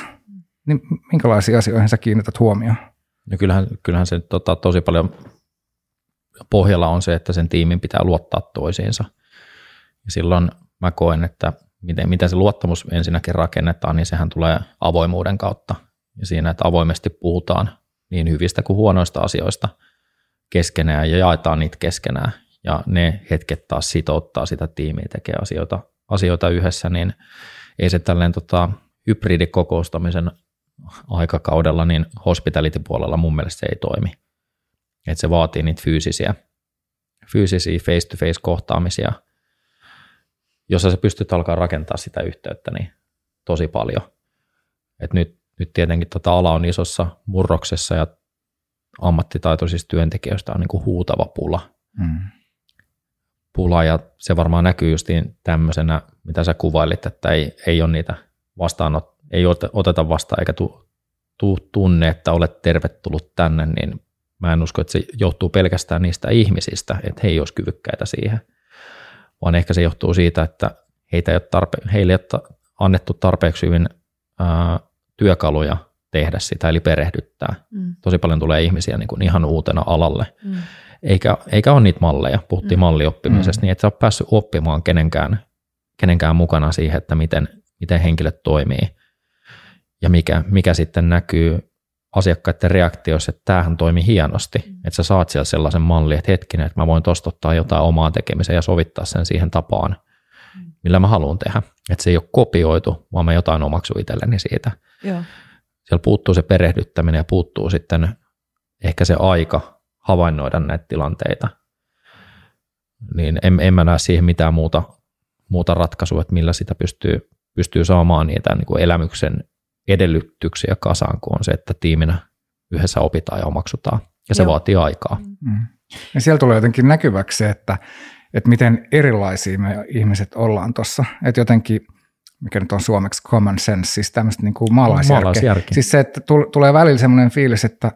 Speaker 3: niin minkälaisiin asioihin sä kiinnität huomioon?
Speaker 2: No kyllähän, kyllähän se tota, tosi paljon pohjalla on se, että sen tiimin pitää luottaa toisiinsa. Ja silloin mä koen, että miten, miten se luottamus ensinnäkin rakennetaan, niin sehän tulee avoimuuden kautta. Ja siinä, että avoimesti puhutaan niin hyvistä kuin huonoista asioista – keskenään ja jaetaan niitä keskenään. ja ne hetket taas sitouttaa sitä tiimiä tekee asioita, asioita yhdessä, niin ei se tälleen tota, hybridikokoustamisen aikakaudella, niin hospitality-puolella mun mielestä se ei toimi. Että se vaatii niitä fyysisiä, fyysisiä face-to-face kohtaamisia, jossa sä pystyt alkaa rakentaa sitä yhteyttä niin tosi paljon. Et nyt, nyt tietenkin tota ala on isossa murroksessa ja ammattitaitoisista työntekijöistä on niin kuin huutava pula. Mm. Pula ja se varmaan näkyy justiin tämmöisenä, mitä sä kuvailit, että ei, ei ole niitä vastaanot, ei oteta vastaan eikä tu, tu, tunne, että olet tervetullut tänne, niin mä en usko, että se johtuu pelkästään niistä ihmisistä, että he ei olisi kyvykkäitä siihen, vaan ehkä se johtuu siitä, että heitä ei ole tarpe- heille ei ole annettu tarpeeksi hyvin ää, työkaluja tehdä sitä, eli perehdyttää. Mm. Tosi paljon tulee ihmisiä niin kuin ihan uutena alalle, mm. Eikä, eikä ole niitä malleja. Puhuttiin mm. mallioppimisesta, mm. niin et sä ole päässyt oppimaan kenenkään, kenenkään mukana siihen, että miten, miten henkilöt toimii ja mikä, mikä sitten näkyy asiakkaiden reaktioissa, että tämähän toimi hienosti, mm. että sä saat siellä sellaisen mallin, että hetkinen, että mä voin tostottaa jotain omaa tekemiseen ja sovittaa sen siihen tapaan, mm. millä mä haluan tehdä. Että se ei ole kopioitu, vaan mä jotain omaksun itselleni siitä. Joo siellä puuttuu se perehdyttäminen ja puuttuu sitten ehkä se aika havainnoida näitä tilanteita. Niin en, en mä näe siihen mitään muuta, muuta ratkaisua, että millä sitä pystyy, pystyy saamaan niitä niin kuin elämyksen edellytyksiä kasaan, kun on se, että tiiminä yhdessä opitaan ja omaksutaan. Ja se Joo. vaatii aikaa. Mm.
Speaker 3: Ja siellä tulee jotenkin näkyväksi se, että, että miten erilaisia me ihmiset ollaan tuossa. Että jotenkin – mikä nyt on suomeksi common sense, siis tämmöistä niin kuin maalaisjärkeä. maalaisjärki. Siis se, että tulee välillä semmoinen fiilis, että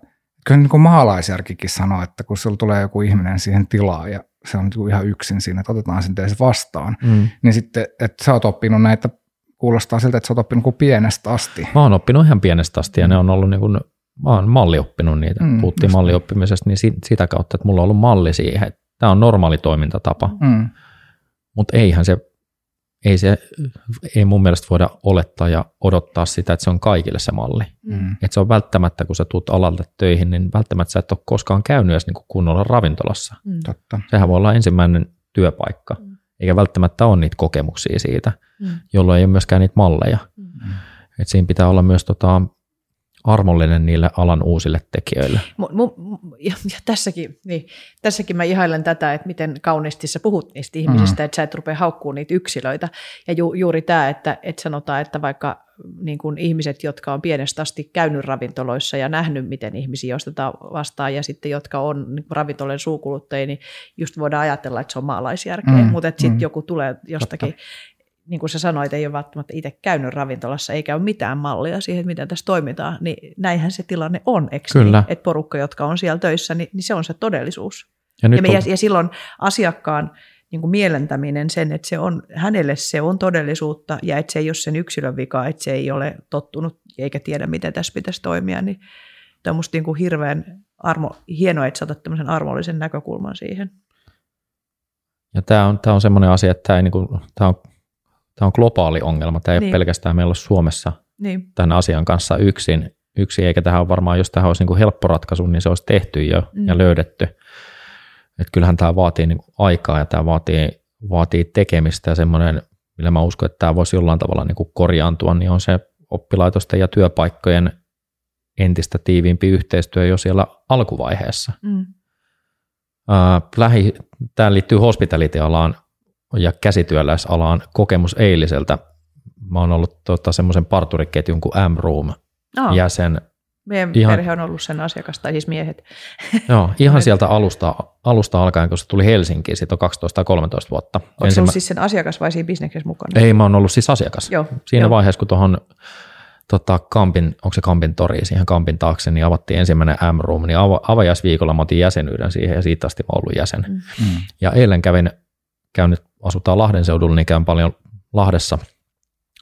Speaker 3: kyllä niin kuin maalaisjärkikin sanoo, että kun sulla tulee joku ihminen siihen tilaan ja se on niin ihan yksin siinä, että otetaan sen teille vastaan, mm. niin sitten, että sä oot oppinut näitä, kuulostaa siltä, että sä oot oppinut kuin pienestä asti.
Speaker 2: Mä oon oppinut ihan pienestä asti ja ne on ollut niin kuin, mä oon mallioppinut niitä, mm, puhuttiin mallioppimisesta, niin sitä kautta, että mulla on ollut malli siihen, että tämä on normaali toimintatapa. Mm. Mutta eihän se ei se, ei mun mielestä voida olettaa ja odottaa sitä, että se on kaikille se malli. Mm. Että se on välttämättä, kun sä tuut alalle töihin, niin välttämättä sä et ole koskaan käynyt edes niin kunnolla ravintolassa. Mm. Totta. Sehän voi olla ensimmäinen työpaikka, mm. eikä välttämättä ole niitä kokemuksia siitä, mm. jolloin ei ole myöskään niitä malleja. Mm. Et siinä pitää olla myös tota, armollinen niille alan uusille tekijöille.
Speaker 1: M- m- ja, ja tässäkin, niin, tässäkin mä ihailen tätä, että miten kauniisti sä puhut niistä ihmisistä, mm. että sä et rupea haukkuu niitä yksilöitä. Ja ju, juuri tämä, että, että sanotaan, että vaikka niin kuin ihmiset, jotka on pienestä asti käynyt ravintoloissa ja nähnyt, miten ihmisiä ostetaan vastaan, ja sitten jotka on niin ravintolojen suukuluttajia, niin just voidaan ajatella, että se on maalaisjärkeä, mm. mutta sitten mm. joku tulee jostakin Totta niin kuin sä sanoit, ei ole välttämättä itse käynyt ravintolassa, eikä ole mitään mallia siihen, miten tässä toimitaan, niin näinhän se tilanne on, eikö niin? Kyllä. Niin? Että porukka, jotka on siellä töissä, niin, niin se on se todellisuus. Ja, ja, me, on... ja silloin asiakkaan niin kuin mielentäminen sen, että se on, hänelle se on todellisuutta ja että se ei ole sen yksilön vika, että se ei ole tottunut eikä tiedä, miten tässä pitäisi toimia, niin tämä on musta niin kuin hirveän armo, hienoa, että saatat tämmöisen armollisen näkökulman siihen.
Speaker 2: Ja tämä on, tämä on semmoinen asia, että tämä, ei, niin kuin, tämä on tämä on globaali ongelma. Tämä ei niin. ole pelkästään meillä Suomessa niin. tämän asian kanssa yksin, yksin, eikä tähän varmaan, jos tähän olisi niin kuin helppo ratkaisu, niin se olisi tehty jo mm. ja löydetty. Et kyllähän tämä vaatii niin kuin aikaa ja tämä vaatii, vaatii tekemistä ja semmoinen, millä mä uskon, että tämä voisi jollain tavalla niin kuin korjaantua, niin on se oppilaitosten ja työpaikkojen entistä tiiviimpi yhteistyö jo siellä alkuvaiheessa. Mm. Äh, lähi, tämä liittyy hospitality-alaan ja käsityöläisalaan kokemus eiliseltä. Mä oon ollut tota, semmoisen parturiketjun kuin M-Room oh. jäsen.
Speaker 1: Meidän ihan, perhe on ollut sen asiakas, tai siis miehet. (laughs)
Speaker 2: Joo, ihan sieltä alusta, alusta alkaen, kun se tuli Helsinkiin, siitä on 12 13 vuotta.
Speaker 1: Onko Ensimmä... ollut siis sen asiakas vai siinä bisneksessä mukana?
Speaker 2: Ei, mä oon ollut siis asiakas. Joo, Siinä jo. vaiheessa, kun tuohon tota, Kampin, onko se Kampin tori, siihen Kampin taakse, niin avattiin ensimmäinen M-Room, niin ava, avajaisviikolla mä otin jäsenyyden siihen ja siitä asti mä ollut jäsen. Mm. mm. Ja eilen kävin, käynyt asutaan Lahden seudulla, niin käyn paljon Lahdessa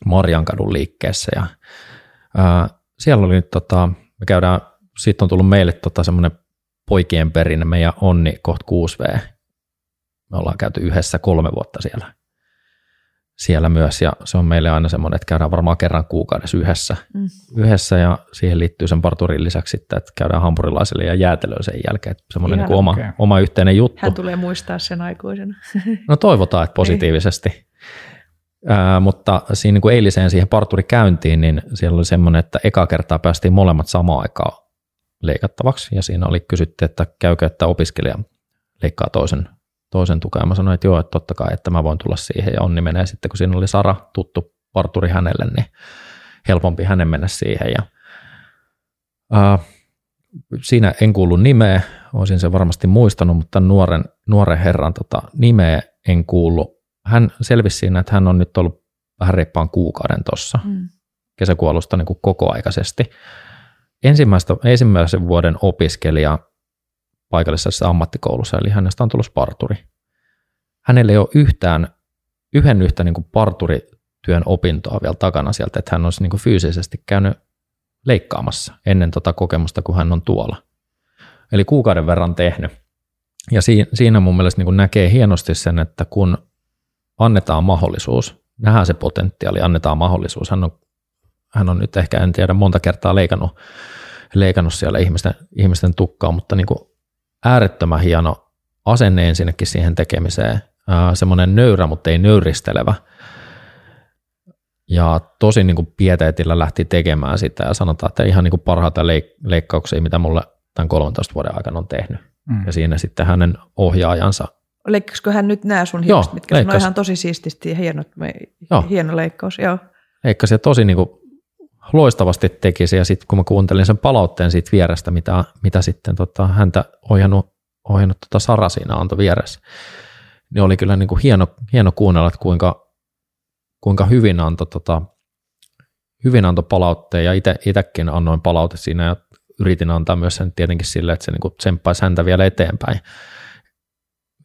Speaker 2: Marjankadun liikkeessä ja ää, siellä oli nyt, tota, me käydään, siitä on tullut meille tota, semmoinen poikien perinne, meidän Onni kohta 6V. Me ollaan käyty yhdessä kolme vuotta siellä. Siellä myös ja se on meille aina semmoinen, että käydään varmaan kerran kuukaudessa yhdessä, mm. yhdessä ja siihen liittyy sen parturin lisäksi sitten, että käydään hampurilaiselle ja jäätelöön sen jälkeen, että semmoinen niin oma, okay. oma yhteinen juttu.
Speaker 1: Hän tulee muistaa sen aikuisena. (laughs)
Speaker 2: No toivotaan, että positiivisesti. Ää, mutta siinä niin kuin eiliseen siihen parturikäyntiin, niin siellä oli semmoinen, että eka kertaa päästiin molemmat samaan aikaan leikattavaksi ja siinä oli kysytty, että käykö, että opiskelija leikkaa toisen toisen tukea. Mä sanoin, että joo, että totta kai, että mä voin tulla siihen. Ja Onni menee sitten, kun siinä oli Sara tuttu parturi hänelle, niin helpompi hänen mennä siihen. Ja, ää, siinä en kuullut nimeä, olisin se varmasti muistanut, mutta nuoren, nuoren herran tota, nimeä en kuullut. Hän selvisi siinä, että hän on nyt ollut vähän reippaan kuukauden tuossa mm. kesäkuun alusta niin kuin kokoaikaisesti. Ensimmäistä, ensimmäisen vuoden opiskelija paikallisessa ammattikoulussa, eli hänestä on tullut parturi. Hänellä ei ole yhtään, yhden yhtä niin kuin parturityön opintoa vielä takana sieltä, että hän olisi niin kuin fyysisesti käynyt leikkaamassa ennen tota kokemusta, kun hän on tuolla. Eli kuukauden verran tehnyt. Ja siinä mun mielestä niin näkee hienosti sen, että kun annetaan mahdollisuus, nähdään se potentiaali, annetaan mahdollisuus. Hän on, hän on nyt ehkä, en tiedä, monta kertaa leikannut, leikannut siellä ihmisten, ihmisten tukkaa, mutta niin kuin äärettömän hieno asenne ensinnäkin siihen tekemiseen, semmoinen nöyrä, mutta ei nöyristelevä. Ja tosi niin kuin pieteetillä lähti tekemään sitä ja sanotaan, että ihan niin kuin parhaita leik- leikkauksia, mitä mulle tämän 13 vuoden aikana on tehnyt. Mm. Ja siinä sitten hänen ohjaajansa.
Speaker 1: Leikkasiko hän nyt nämä sun hiukset, mitkä leikkasi. ihan tosi siististi ja hieno, joo. hieno leikkaus? Joo.
Speaker 2: Leikkasi ja tosi niin kuin loistavasti tekisi. Ja sitten kun mä kuuntelin sen palautteen siitä vierestä, mitä, mitä sitten tota, häntä ohjannut, ohjannut tota Sara siinä antoi vieressä, niin oli kyllä niin kuin hieno, hieno kuunnella, että kuinka, kuinka hyvin antoi tota, hyvin antoi palautteen. Ja itsekin annoin palaute siinä ja yritin antaa myös sen tietenkin sille, että se niin tsemppaisi häntä vielä eteenpäin.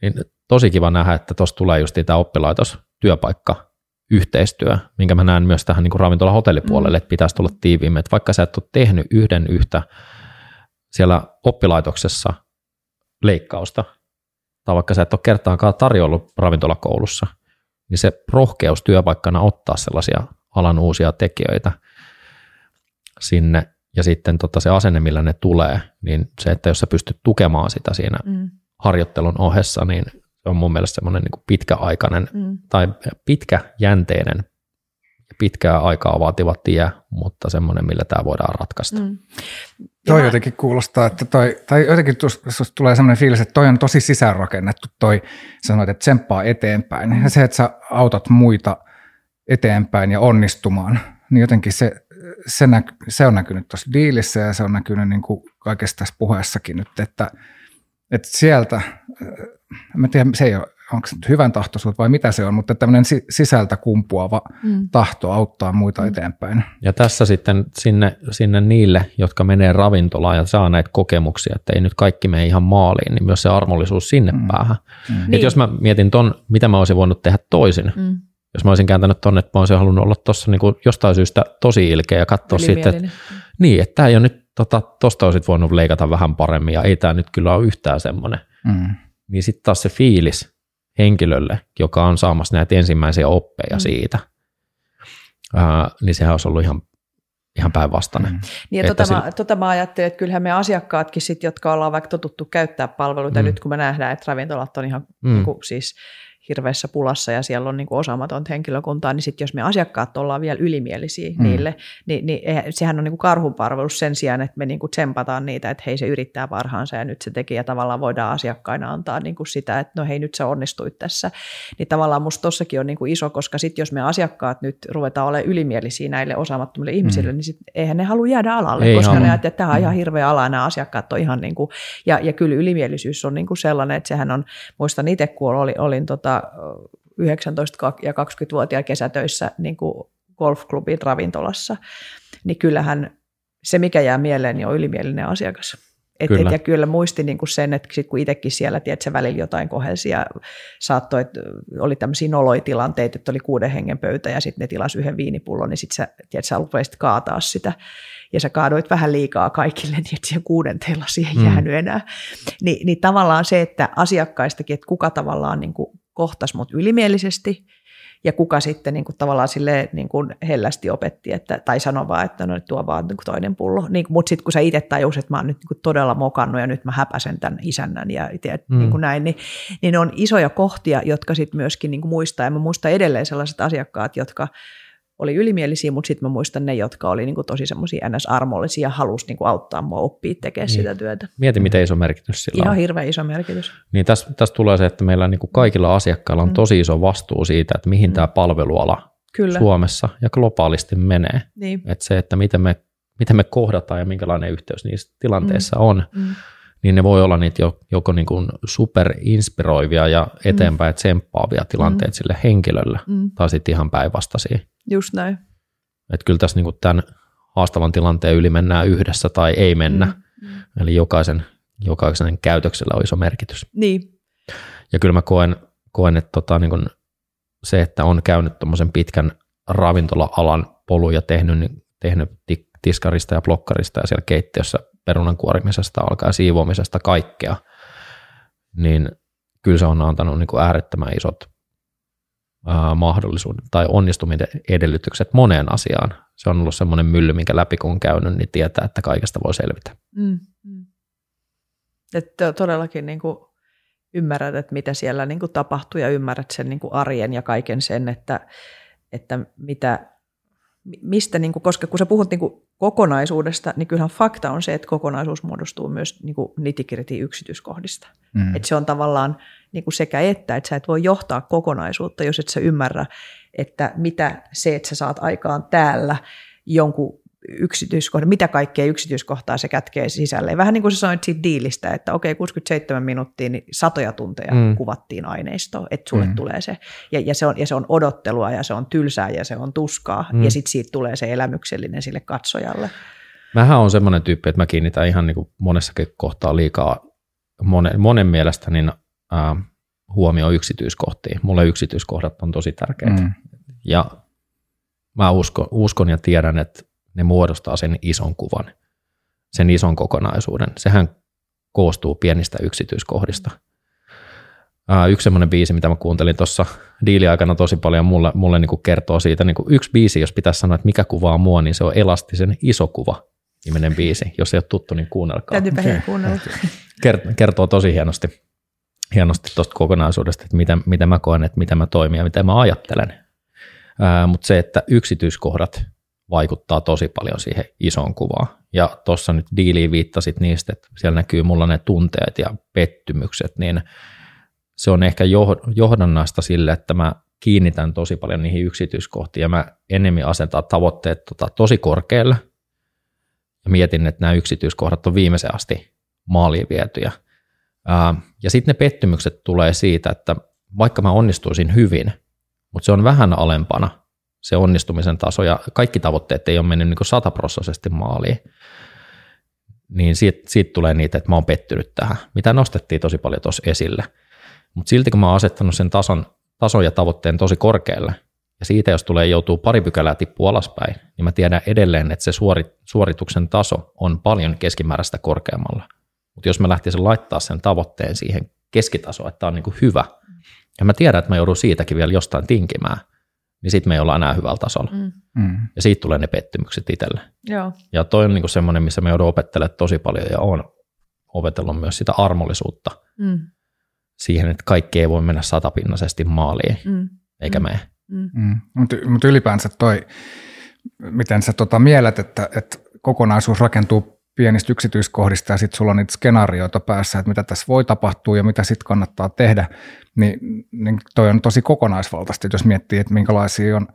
Speaker 2: Niin tosi kiva nähdä, että tuossa tulee just tämä oppilaitos, työpaikka yhteistyö, minkä mä näen myös tähän niin ravintola-hotellipuolelle, mm. että pitäisi tulla tiiviimmin, että vaikka sä et ole tehnyt yhden yhtä siellä oppilaitoksessa leikkausta, tai vaikka sä et ole kertaakaan tarjollut ravintolakoulussa, niin se rohkeus työpaikkana ottaa sellaisia alan uusia tekijöitä sinne, ja sitten tota se asenne, millä ne tulee, niin se, että jos sä pystyt tukemaan sitä siinä mm. harjoittelun ohessa, niin se on mun mielestä semmoinen niin pitkäaikainen mm. tai pitkäjänteinen pitkää aikaa vaativa tie, mutta semmoinen, millä tämä voidaan ratkaista. Mm.
Speaker 3: Toi mä... jotenkin kuulostaa, että toi, tai jotenkin tuossa tulee semmoinen fiilis, että toi on tosi sisäänrakennettu, toi sanoit, että tsemppaa eteenpäin. Mm. Ja se, että sä autat muita eteenpäin ja onnistumaan, niin jotenkin se, se, näky, se on näkynyt tuossa diilissä ja se on näkynyt niin kuin kaikessa tässä puheessakin nyt, että, että sieltä mä tiedän, se ei ole, onko se nyt hyvän tahtoisuus vai mitä se on, mutta tämmöinen sisältä kumpuava mm. tahto auttaa muita mm. eteenpäin.
Speaker 2: Ja tässä sitten sinne, sinne niille, jotka menee ravintolaan ja saa näitä kokemuksia, että ei nyt kaikki mene ihan maaliin, niin myös se armollisuus sinne mm. päähän. Mm. Niin. jos mä mietin ton, mitä mä olisin voinut tehdä toisin, mm. jos mä olisin kääntänyt tonne, että mä olisin halunnut olla tuossa niin jostain syystä tosi ilkeä ja katsoa sitten, että niin, että tämä ei ole nyt, tota, tosta olisit voinut leikata vähän paremmin ja ei tämä nyt kyllä ole yhtään semmoinen. Mm niin sitten taas se fiilis henkilölle, joka on saamassa näitä ensimmäisiä oppeja mm. siitä, ää, niin sehän olisi ollut ihan, ihan päinvastainen. Mm.
Speaker 1: Niin ja tota, sillä... mä, tota mä ajattelin, että kyllähän me asiakkaatkin, sit, jotka ollaan vaikka totuttu käyttää palveluita, mm. nyt kun me nähdään, että ravintolat on ihan mm. niin kuin, siis hirveässä pulassa ja siellä on niin kuin osaamatonta henkilökuntaa, niin sitten jos me asiakkaat ollaan vielä ylimielisiä mm. niille, niin, niin sehän on niin kuin karhunparvelus sen sijaan, että me niin kuin tsempataan niitä, että hei se yrittää parhaansa ja nyt se teki ja tavallaan voidaan asiakkaina antaa niin kuin sitä, että no hei nyt se onnistui tässä. Niin tavallaan musta tossakin on niin kuin iso, koska sitten jos me asiakkaat nyt ruvetaan olemaan ylimielisiä näille osaamattomille mm. ihmisille, niin sit eihän ne halua jäädä alalle, Ei koska halua. ne ajattelee, että tämä on mm. ihan hirveä ala nämä asiakkaat on ihan niin kuin, ja, ja kyllä ylimielisyys on niin kuin sellainen, että sehän on, muistan itse kun olin, olin tota, 19 ja 20-vuotiaan kesätöissä niin kuin golfklubin ravintolassa, niin kyllähän se, mikä jää mieleen, niin on ylimielinen asiakas. Et, kyllä. Et, ja kyllä muisti niin kuin sen, että sit kun itsekin siellä, tiedätkö, välillä jotain kohelsi ja saattoi, että oli tämmöisiä noloitilanteita, että oli kuuden hengen pöytä ja sitten ne tilasi yhden viinipullon, niin sitten sä, tiedätkö, sä rupesit kaataa sitä ja sä kaadoit vähän liikaa kaikille, (laughs) niin että siihen kuudenteella siihen mm. jäänyt enää. Ni, niin tavallaan se, että asiakkaistakin, että kuka tavallaan niin kuin kohtas mut ylimielisesti ja kuka sitten niin kuin tavallaan silleen, niin kuin hellästi opetti, että, tai sanoi vaan, että no tuo vaan niin kuin toinen pullo. Niin, mutta sitten kun sä itse tajusit, että mä oon nyt niin kuin todella mokannut ja nyt mä häpäsen tämän isännän ja tiedät, mm. niin kuin näin, niin, niin on isoja kohtia, jotka sitten myöskin niin kuin muistaa. Ja mä muistan edelleen sellaiset asiakkaat, jotka oli ylimielisiä, mutta sitten mä muistan ne, jotka oli niin kuin tosi semmoisia ns-armollisia ja halusi niin kuin auttaa mua oppia tekemään niin. sitä työtä.
Speaker 2: Mieti, miten iso merkitys sillä
Speaker 1: Ihan
Speaker 2: on.
Speaker 1: hirveän iso merkitys.
Speaker 2: Niin tässä, tässä tulee se, että meillä niin kuin kaikilla asiakkailla on mm. tosi iso vastuu siitä, että mihin mm. tämä palveluala Kyllä. Suomessa ja globaalisti menee.
Speaker 1: Niin.
Speaker 2: Että se, että miten me, miten me kohdataan ja minkälainen yhteys niissä tilanteissa mm. on, mm. niin ne voi olla niitä joko niin kuin superinspiroivia ja eteenpäin mm. tsemppaavia tilanteita mm. sille henkilölle, mm. tai sitten ihan päinvastaisia.
Speaker 1: Just näin.
Speaker 2: Että kyllä tässä niin kuin tämän haastavan tilanteen yli mennään yhdessä tai ei mennä. Mm. Mm. Eli jokaisen, jokaisen käytöksellä on iso merkitys.
Speaker 1: Niin.
Speaker 2: Ja kyllä mä koen, koen että tota, niin kuin se, että on käynyt tuommoisen pitkän ravintola-alan polun ja tehnyt, niin, tehnyt tiskarista ja blokkarista ja siellä keittiössä perunan kuorimisesta alkaa siivoamisesta kaikkea, niin kyllä se on antanut niin kuin äärettömän isot mahdollisuudet tai onnistumisen edellytykset moneen asiaan. Se on ollut semmoinen mylly, minkä läpi kun on käynyt, niin tietää, että kaikesta voi selvitä. Mm, mm.
Speaker 1: Että todellakin niin kuin ymmärrät, että mitä siellä niin kuin tapahtuu ja ymmärrät sen niin kuin arjen ja kaiken sen, että, että mitä, mistä, niin kuin, koska kun sä puhut niin kuin kokonaisuudesta, niin kyllähän fakta on se, että kokonaisuus muodostuu myös niin nitikiriti yksityiskohdista. Mm. Että se on tavallaan niin kuin sekä että, että sä et voi johtaa kokonaisuutta, jos et sä ymmärrä, että mitä se, että sä saat aikaan täällä jonkun yksityiskohta, mitä kaikkea yksityiskohtaa se kätkee sisälle. Vähän niin kuin sä sanoit siitä diilistä, että okei, 67 minuuttia, niin satoja tunteja mm. kuvattiin aineistoa, että sulle mm. tulee se. Ja, ja, se on, ja se on odottelua ja se on tylsää ja se on tuskaa mm. ja sitten siitä tulee se elämyksellinen sille katsojalle.
Speaker 2: Mähän on semmoinen tyyppi, että mä kiinnitän ihan niin kuin monessakin kohtaa liikaa monen, monen mielestä niin, äh, huomio yksityiskohtiin. Mulle yksityiskohdat on tosi tärkeitä. Mm. Ja mä uskon, uskon ja tiedän, että ne muodostaa sen ison kuvan, sen ison kokonaisuuden. Sehän koostuu pienistä yksityiskohdista. yksi semmoinen biisi, mitä mä kuuntelin tuossa diiliaikana tosi paljon, mulle, mulle niin kertoo siitä, niin yksi biisi, jos pitäisi sanoa, että mikä kuvaa mua, niin se on Elastisen iso kuva nimenen biisi. Jos ei ole tuttu, niin kuunnelkaa.
Speaker 1: Täytyypä okay. kuunnella.
Speaker 2: Kertoo tosi hienosti, hienosti tuosta kokonaisuudesta, että mitä, mitä mä koen, että mitä mä toimin ja mitä mä ajattelen. Mutta se, että yksityiskohdat vaikuttaa tosi paljon siihen isoon kuvaan. Ja tuossa nyt diiliin viittasit niistä, että siellä näkyy mulla ne tunteet ja pettymykset, niin se on ehkä johdannaista sille, että mä kiinnitän tosi paljon niihin yksityiskohtiin ja mä enemmän asetan tavoitteet tota, tosi korkealle ja mietin, että nämä yksityiskohdat on viimeisen asti maaliin vietyjä. ja sitten ne pettymykset tulee siitä, että vaikka mä onnistuisin hyvin, mutta se on vähän alempana se onnistumisen taso ja kaikki tavoitteet ei ole mennyt niin sataprosessisesti maaliin, niin siitä, siitä tulee niitä, että mä oon pettynyt tähän, mitä nostettiin tosi paljon tuossa esille. Mutta silti kun mä oon asettanut sen tason, tason ja tavoitteen tosi korkealle, ja siitä jos tulee joutuu pari pykälää tippua alaspäin, niin mä tiedän edelleen, että se suorit, suorituksen taso on paljon keskimääräistä korkeammalla. Mutta jos mä lähtisin laittaa sen tavoitteen siihen keskitasoon, että tämä on niin hyvä, ja mä tiedän, että mä joudun siitäkin vielä jostain tinkimään, niin sitten me ei olla enää hyvällä tasolla. Mm. mm. Ja siitä tulee ne pettymykset itselle.
Speaker 1: Joo.
Speaker 2: Ja toi on niinku semmoinen, missä me joudun opettelemaan tosi paljon ja on opetellut myös sitä armollisuutta mm. siihen, että kaikki ei voi mennä satapinnaisesti maaliin, mm. eikä mm. mene.
Speaker 3: Mm. Mm. Mutta mut ylipäänsä toi, miten sä tota mielet, että, että kokonaisuus rakentuu pienistä yksityiskohdista ja sitten sulla on niitä skenaarioita päässä, että mitä tässä voi tapahtua ja mitä sitten kannattaa tehdä, niin, niin toi on tosi kokonaisvaltaisesti, jos miettii, että minkälaisia on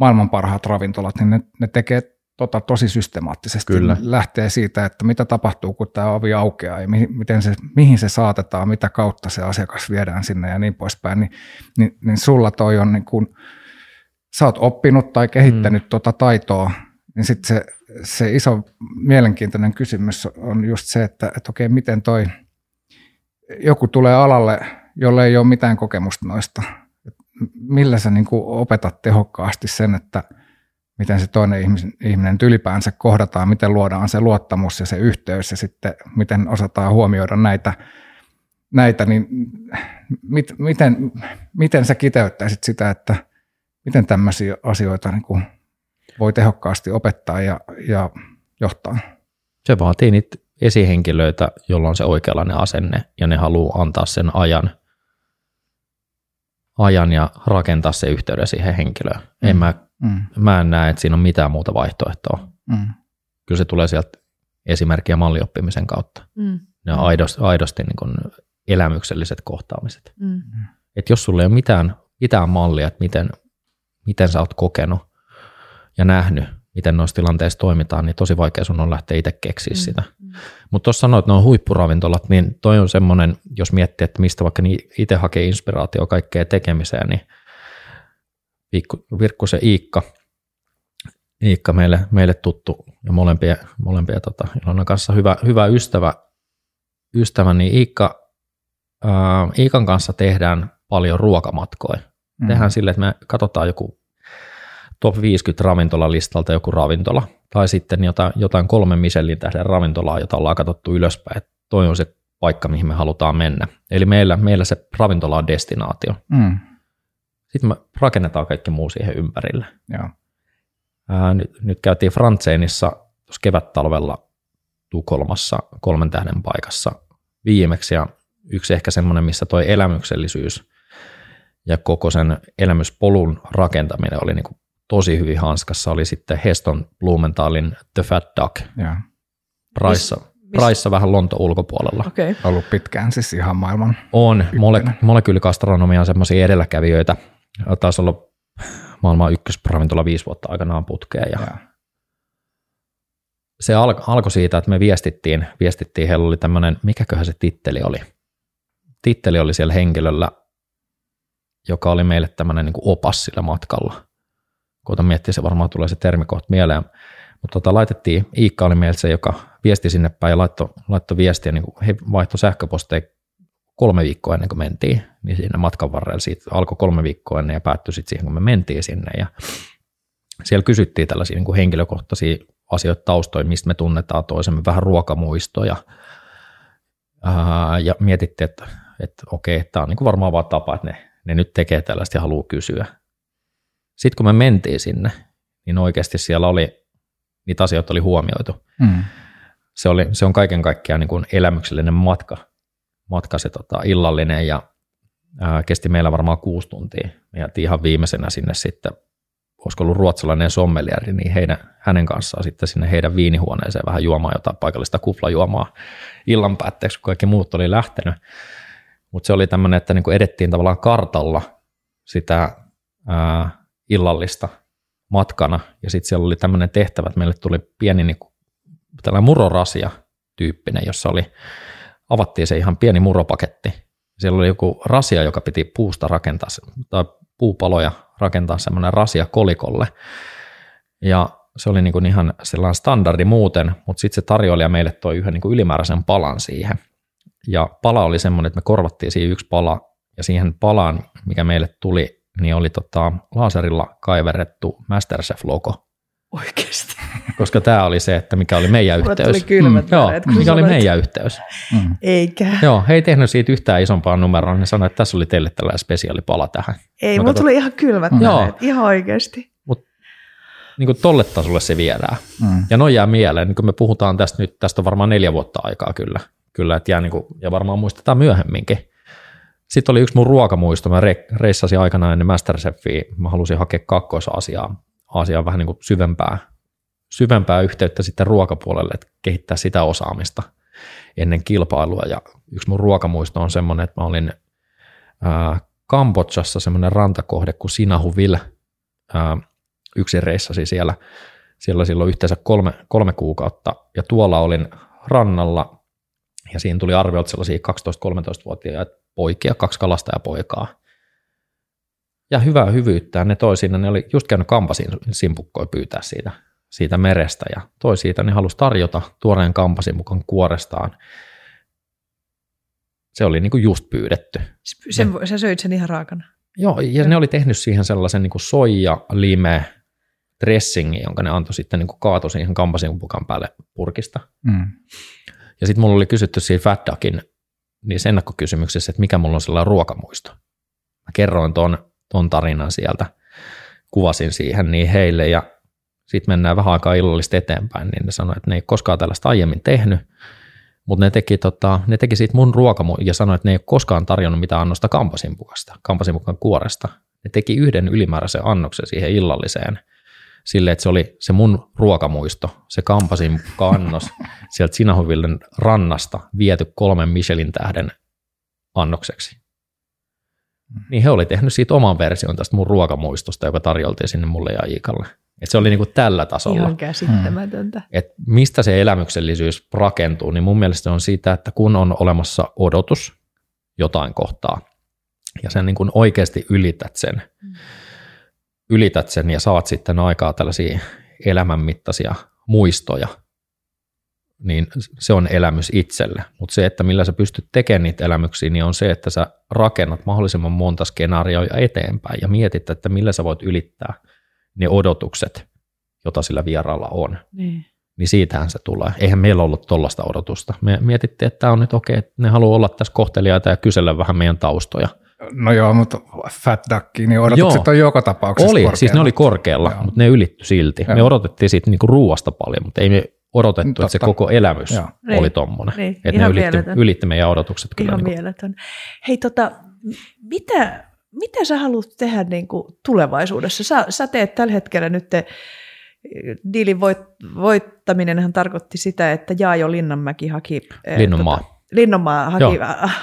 Speaker 3: maailman parhaat ravintolat, niin ne, ne tekee tota tosi systemaattisesti. Kyllä. Lähtee siitä, että mitä tapahtuu, kun tämä ovi aukeaa ja mihin, miten se, mihin se saatetaan, mitä kautta se asiakas viedään sinne ja niin poispäin. Niin, niin, niin sulla toi on niin kuin, sä oot oppinut tai kehittänyt mm. tota taitoa, niin sitten se, se iso mielenkiintoinen kysymys on just se, että, että okei, miten toi, joku tulee alalle, jolle ei ole mitään kokemusta noista. Millä sä niin kuin opetat tehokkaasti sen, että miten se toinen ihminen, ihminen ylipäänsä kohdataan, miten luodaan se luottamus ja se yhteys ja sitten miten osataan huomioida näitä, näitä niin mit, miten, miten sä kiteyttäisit sitä, että miten tämmöisiä asioita niin kuin voi tehokkaasti opettaa ja, ja johtaa?
Speaker 2: Se vaatii niitä esihenkilöitä, jolla on se oikeanlainen asenne ja ne haluaa antaa sen ajan, ajan ja rakentaa se yhteyden siihen henkilöön. Mm. En mä, mm. mä en näe, että siinä on mitään muuta vaihtoehtoa. Mm. Kyllä se tulee sieltä esimerkki- ja mallioppimisen kautta. Mm. Ne on aidosti, aidosti niin kuin elämykselliset kohtaamiset. Mm. Et jos sulla ei ole mitään, mitään mallia, että miten, miten sä oot kokenut ja nähnyt, miten noissa tilanteissa toimitaan, niin tosi vaikea sun on lähteä itse keksiä mm. sitä. Mm. Mutta tuossa sanoit, että ne on huippuravintolat, niin toi on semmoinen, jos miettii, että mistä vaikka niin itse hakee inspiraatio kaikkeen tekemiseen, niin Virkku se Iikka, Iikka meille, meille tuttu ja molempia, molempia tota, Ilonan kanssa hyvä, hyvä ystävä, ystävä, niin Iikka, ää, Iikan kanssa tehdään paljon ruokamatkoja. Mm. Tehdään sille, että me katsotaan joku top 50 ravintolalistalta joku ravintola, tai sitten jotain, jotain kolme Michelin tähden ravintolaa, jota ollaan katsottu ylöspäin, että toi on se paikka, mihin me halutaan mennä. Eli meillä, meillä se ravintola on destinaatio. Mm. Sitten me rakennetaan kaikki muu siihen ympärille.
Speaker 3: Joo.
Speaker 2: Ää, nyt, nyt käytiin Frantseinissa tuossa kevättalvella Tukholmassa kolmen tähden paikassa viimeksi, ja yksi ehkä semmoinen, missä toi elämyksellisyys ja koko sen elämyspolun rakentaminen oli niin kuin tosi hyvin hanskassa, oli sitten Heston Blumenthalin The Fat Duck. Praissa, Praissa vähän Lonto ulkopuolella.
Speaker 3: Okay. Ollut pitkään siis ihan maailman
Speaker 2: On. Mole- molekyyligastronomia on semmoisia edelläkävijöitä. Taisi olla maailman ykkösravintola viisi vuotta aikanaan putkeen. Ja ja. Se al- alkoi siitä, että me viestittiin, viestittiin, heillä oli tämmöinen, mikäköhän se titteli oli. Titteli oli siellä henkilöllä, joka oli meille tämmöinen niin opas sillä matkalla. Koitan miettiä, se varmaan tulee se termi kohta mieleen. Mutta tota, laitettiin, Iikka oli meiltä se, joka viesti sinne päin ja laittoi, laittoi viestiä, niin he vaihtoi sähköposteja kolme viikkoa ennen kuin mentiin, niin siinä matkan varrella siitä alkoi kolme viikkoa ennen ja päättyi sitten siihen, kun me mentiin sinne. Ja siellä kysyttiin tällaisia niin kuin henkilökohtaisia asioita taustoja, mistä me tunnetaan toisemme, vähän ruokamuistoja. Ää, ja mietittiin, että, että okei, tämä on niin kuin varmaan vaan tapa, että ne, ne nyt tekee tällaista ja haluaa kysyä. Sitten kun me mentiin sinne, niin oikeasti siellä oli, niitä asioita oli huomioitu. Mm. Se, oli, se on kaiken kaikkiaan niin kuin elämyksellinen matka, matka se tota, illallinen ja ää, kesti meillä varmaan kuusi tuntia. Me jäätiin ihan viimeisenä sinne sitten, olisiko ollut ruotsalainen sommelieri, niin heidän, hänen kanssaan sitten sinne heidän viinihuoneeseen vähän juomaan jotain paikallista kuflajuomaa illan päätteeksi, kun kaikki muut oli lähtenyt. Mutta se oli tämmöinen, että niin kuin edettiin tavallaan kartalla sitä ää, illallista matkana, ja sitten siellä oli tämmöinen tehtävä, että meille tuli pieni niin kuin, tällainen murorasia tyyppinen, jossa oli, avattiin se ihan pieni muropaketti. Siellä oli joku rasia, joka piti puusta rakentaa, tai puupaloja rakentaa semmoinen rasia kolikolle, ja se oli niin kuin ihan sellainen standardi muuten, mutta sitten se tarjoilija meille toi yhden niin kuin ylimääräisen palan siihen. Ja pala oli semmoinen, että me korvattiin siihen yksi pala, ja siihen palaan, mikä meille tuli, niin oli tota, laserilla kaiverrettu Masterchef-logo.
Speaker 1: Oikeasti.
Speaker 2: Koska tämä oli se, että mikä oli meidän
Speaker 1: Mulle
Speaker 2: yhteys.
Speaker 1: tuli kylmät
Speaker 2: mm. Joo, mikä oli meidän yhteys.
Speaker 1: Mm. Eikä.
Speaker 2: Joo, he ei tehnyt siitä yhtään isompaa numeroa, niin sanoi, että tässä oli teille tällainen spesiaalipala tähän.
Speaker 1: Ei, mulla tuli ihan kylmät mm. Joo. ihan oikeasti.
Speaker 2: Mut niin kuin tolle tasolle se viedään. Mm. Ja noin jää mieleen, niin kun me puhutaan tästä nyt, tästä on varmaan neljä vuotta aikaa kyllä, kyllä että jää niin kuin, ja varmaan muistetaan myöhemminkin. Sitten oli yksi mun ruokamuisto, mä reissasin aikanaan ennen Masterchefia, mä halusin hakea kakkoisasiaa, Aasiaan vähän niin kuin syvempää, syvempää yhteyttä sitten ruokapuolelle, että kehittää sitä osaamista ennen kilpailua. Ja yksi mun ruokamuisto on semmoinen, että mä olin ää, Kambodžassa semmoinen rantakohde kuin Sinahuvil, ää, yksin reissasi siellä, siellä silloin yhteensä kolme, kolme kuukautta, ja tuolla olin rannalla, ja siinä tuli arviolta sellaisia 12-13-vuotiaita poikia, kaksi kalastajapoikaa. Ja hyvää hyvyyttä ne toi siinä, ne oli just käynyt kampasin simpukkoja pyytää siitä, siitä merestä ja toi siitä, ne halusi tarjota tuoreen kampasimpukon kuorestaan. Se oli niin kuin just pyydetty.
Speaker 1: Sen, ne, sä söit sen ihan raakana?
Speaker 2: Joo, ja ne oli tehnyt siihen sellaisen niin kuin soija, lime, dressingin, jonka ne antoi sitten niin kuin kaatoi siihen kampasimpukan päälle purkista. Mm. Ja sitten mulla oli kysytty siinä Fat Duckin niissä ennakkokysymyksissä, että mikä mulla on sellainen ruokamuisto. Mä kerroin ton, ton tarinan sieltä, kuvasin siihen niin heille ja sitten mennään vähän aikaa illallista eteenpäin, niin ne sanoi, että ne ei koskaan tällaista aiemmin tehnyt, mutta ne teki, tota, ne teki siitä mun ruokamu ja sanoi, että ne ei ole koskaan tarjonnut mitään annosta kampasimpuasta, kampasimpukan kuoresta. Ne teki yhden ylimääräisen annoksen siihen illalliseen, sille, että se oli se mun ruokamuisto, se kampasin annos (laughs) sieltä Sinahovillen rannasta viety kolmen Michelin tähden annokseksi. Niin he oli tehnyt siitä oman version tästä mun ruokamuistosta, joka tarjoltiin sinne mulle ja Iikalle. Et se oli niinku tällä tasolla.
Speaker 1: Ihan käsittämätöntä.
Speaker 2: Et mistä se elämyksellisyys rakentuu, niin mun mielestä se on siitä, että kun on olemassa odotus jotain kohtaa, ja sen niin kuin oikeasti ylität sen, mm. Ylität sen ja saat sitten aikaa tällaisia elämänmittaisia muistoja, niin se on elämys itselle. Mutta se, että millä sä pystyt tekemään niitä elämyksiä, niin on se, että sä rakennat mahdollisimman monta skenaarioja eteenpäin ja mietit, että millä sä voit ylittää ne odotukset, jota sillä vieraalla on. Niin. Niin siitähän se tulee. Eihän meillä ollut tuollaista odotusta. Me mietittiin, että tämä on nyt okei, että ne haluaa olla tässä kohteliaita ja kysellä vähän meidän taustoja.
Speaker 3: No joo, mutta Fat Duck, niin odotukset joo. on joka tapauksessa
Speaker 2: Oli, korkealla. siis ne oli korkealla, joo. mutta ne ylitty silti. Joo. Me odotettiin siitä niinku ruuasta paljon, mutta ei me odotettu, Totta. että se koko elämys Joo. oli niin, tommonen. Niin, että ne ylitti, ylitti meidän odotukset
Speaker 1: kyllä. Ihan niin mieletön. Hei tota, mitä, mitä sä haluat tehdä niin kuin tulevaisuudessa? Sä, sä teet tällä hetkellä nyt te, diilin voit, voittaminenhan tarkoitti sitä, että Jaajo Linnanmäki haki...
Speaker 2: Eh, Linnanmaa. Tota,
Speaker 1: Linnanmaa haki,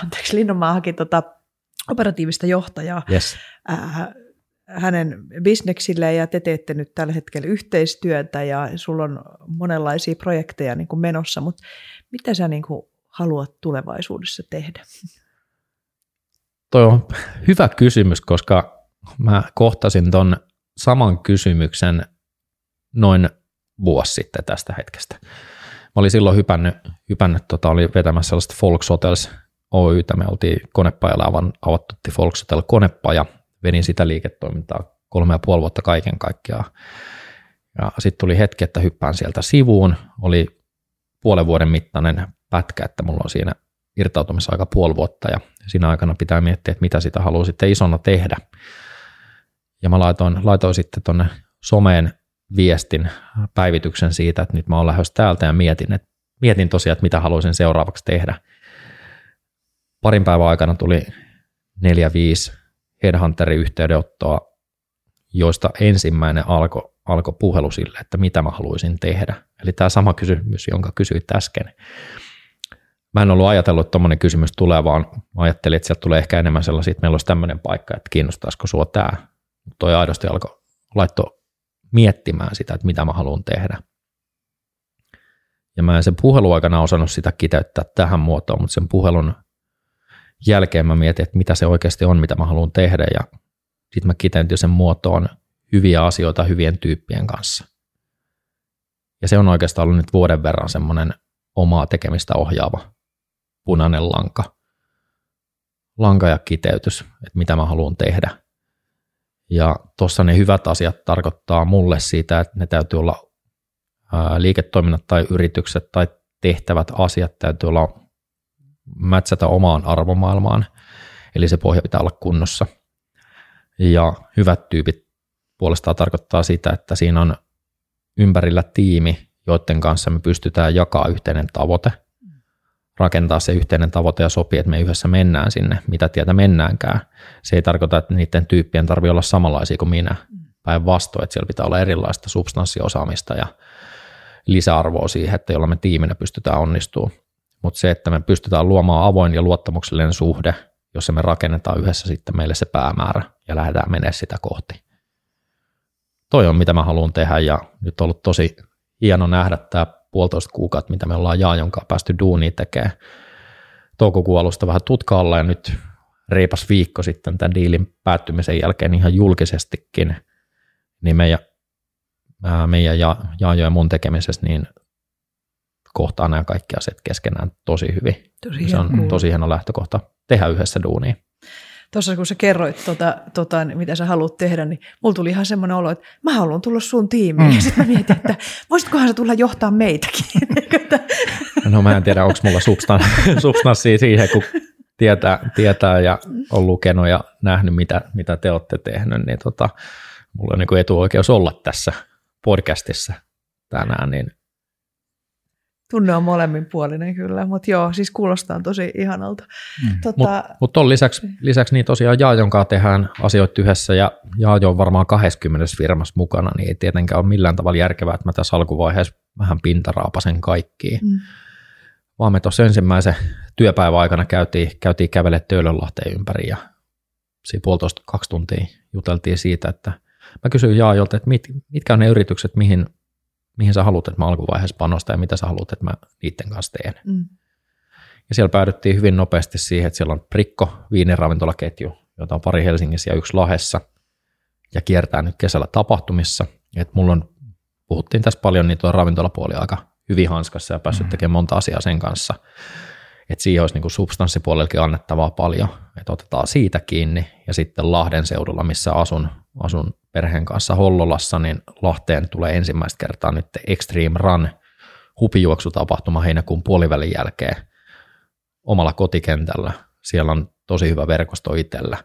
Speaker 1: anteeksi, Linnanmaa haki tota, operatiivista johtajaa.
Speaker 2: Yes.
Speaker 1: Äh, hänen bisneksille ja te teette nyt tällä hetkellä yhteistyötä ja sulla on monenlaisia projekteja niin kuin menossa, mutta mitä sä niin kuin haluat tulevaisuudessa tehdä?
Speaker 2: Toi on hyvä kysymys, koska mä kohtasin ton saman kysymyksen noin vuosi sitten tästä hetkestä. Mä olin silloin hypännyt, hypännyt tota, oli vetämässä sellaista Folks Hotels Oytä. Me oltiin konepajalla avattu Folks Hotel konepaja vedin sitä liiketoimintaa kolme ja puoli vuotta kaiken kaikkiaan. Ja sitten tuli hetki, että hyppään sieltä sivuun. Oli puolen vuoden mittainen pätkä, että mulla on siinä irtautumisaika puoli vuotta ja siinä aikana pitää miettiä, että mitä sitä haluaa sitten isona tehdä. Ja mä laitoin, laitoin sitten tuonne someen viestin päivityksen siitä, että nyt mä oon lähdössä täältä ja mietin, että mietin tosiaan, että mitä haluaisin seuraavaksi tehdä. Parin päivän aikana tuli neljä, viisi headhunterin yhteydenottoa, joista ensimmäinen alkoi alko puhelu sille, että mitä mä haluaisin tehdä. Eli tämä sama kysymys, jonka kysyit äsken. Mä en ollut ajatellut, että tuommoinen kysymys tulee, vaan ajattelin, että sieltä tulee ehkä enemmän sellaisia, että meillä olisi tämmöinen paikka, että kiinnostaisiko sua tämä. Toi aidosti alkoi laitto miettimään sitä, että mitä mä haluan tehdä. Ja mä en sen puheluaikana osannut sitä kiteyttää tähän muotoon, mutta sen puhelun jälkeen mä mietin, että mitä se oikeasti on, mitä mä haluan tehdä ja sitten mä kiteytin sen muotoon hyviä asioita hyvien tyyppien kanssa. Ja se on oikeastaan ollut nyt vuoden verran semmoinen omaa tekemistä ohjaava punainen lanka. Lanka ja kiteytys, että mitä mä haluan tehdä. Ja tuossa ne hyvät asiat tarkoittaa mulle siitä, että ne täytyy olla liiketoiminnat tai yritykset tai tehtävät asiat täytyy olla mätsätä omaan arvomaailmaan, eli se pohja pitää olla kunnossa. Ja hyvät tyypit puolestaan tarkoittaa sitä, että siinä on ympärillä tiimi, joiden kanssa me pystytään jakaa yhteinen tavoite, rakentaa se yhteinen tavoite ja sopii, että me yhdessä mennään sinne, mitä tietä mennäänkään. Se ei tarkoita, että niiden tyyppien tarvitse olla samanlaisia kuin minä. Päinvastoin, että siellä pitää olla erilaista substanssiosaamista ja lisäarvoa siihen, että jolla me tiiminä pystytään onnistumaan mutta se, että me pystytään luomaan avoin ja luottamuksellinen suhde, jossa me rakennetaan yhdessä sitten meille se päämäärä ja lähdetään menemään sitä kohti. Toi on mitä mä haluan tehdä ja nyt on ollut tosi hieno nähdä tämä puolitoista kuukautta, mitä me ollaan Jaajon kanssa päästy duuniin tekemään. Toukokuun alusta vähän tutkaalla ja nyt reipas viikko sitten tämän diilin päättymisen jälkeen ihan julkisestikin, niin meidän, meidän ja, Jaajo ja mun tekemisessä, niin kohtaa nämä kaikki asiat keskenään tosi hyvin. Tosi se on tosi hieno lähtökohta tehdä yhdessä duunia.
Speaker 1: Tuossa kun sä kerroit, tota, tota, mitä sä haluat tehdä, niin mulla tuli ihan semmoinen olo, että mä haluan tulla sun tiimiin. Mm. Ja sitten mä mietin, että voisitkohan sä tulla johtaa meitäkin. (laughs)
Speaker 2: no mä en tiedä, onko mulla (laughs) substanssia siihen, kun tietää, tietää ja on lukenut ja nähnyt, mitä, mitä te olette tehnyt, niin tota, mulla on niin etuoikeus olla tässä podcastissa tänään, niin
Speaker 1: Tunne on molemminpuolinen kyllä, mutta joo, siis kuulostaa tosi ihanalta.
Speaker 2: Mm. Tota... Mutta mut lisäksi, lisäksi niin tosiaan Jaajon kanssa tehdään asioita yhdessä ja Jaajo on varmaan 20 firmassa mukana, niin ei tietenkään ole millään tavalla järkevää, että mä tässä alkuvaiheessa vähän pintaraapasen kaikkiin. Mm. Vaan me tuossa ensimmäisen työpäivän aikana käytiin, käytiin kävele Töölönlahteen ympäri ja siinä puolitoista kaksi tuntia juteltiin siitä, että mä kysyin Jaajolta, että mit, mitkä on ne yritykset, mihin mihin sä haluat, että mä alkuvaiheessa panostan ja mitä sä haluat, että mä niiden kanssa teen. Mm. Ja siellä päädyttiin hyvin nopeasti siihen, että siellä on Prikko, viiniravintolaketju, jota on pari Helsingissä ja yksi Lahessa, ja kiertää nyt kesällä tapahtumissa. Et mulla on, puhuttiin tässä paljon, niin tuo ravintolapuoli aika hyvin hanskassa ja päässyt mm. tekemään monta asiaa sen kanssa. Että siihen olisi niin substanssipuolellekin annettavaa paljon, että otetaan siitä kiinni. Ja sitten Lahden seudulla, missä asun, asun perheen kanssa Hollolassa, niin Lahteen tulee ensimmäistä kertaa nyt Extreme Run hupijuoksutapahtuma heinäkuun puolivälin jälkeen omalla kotikentällä. Siellä on tosi hyvä verkosto itsellä.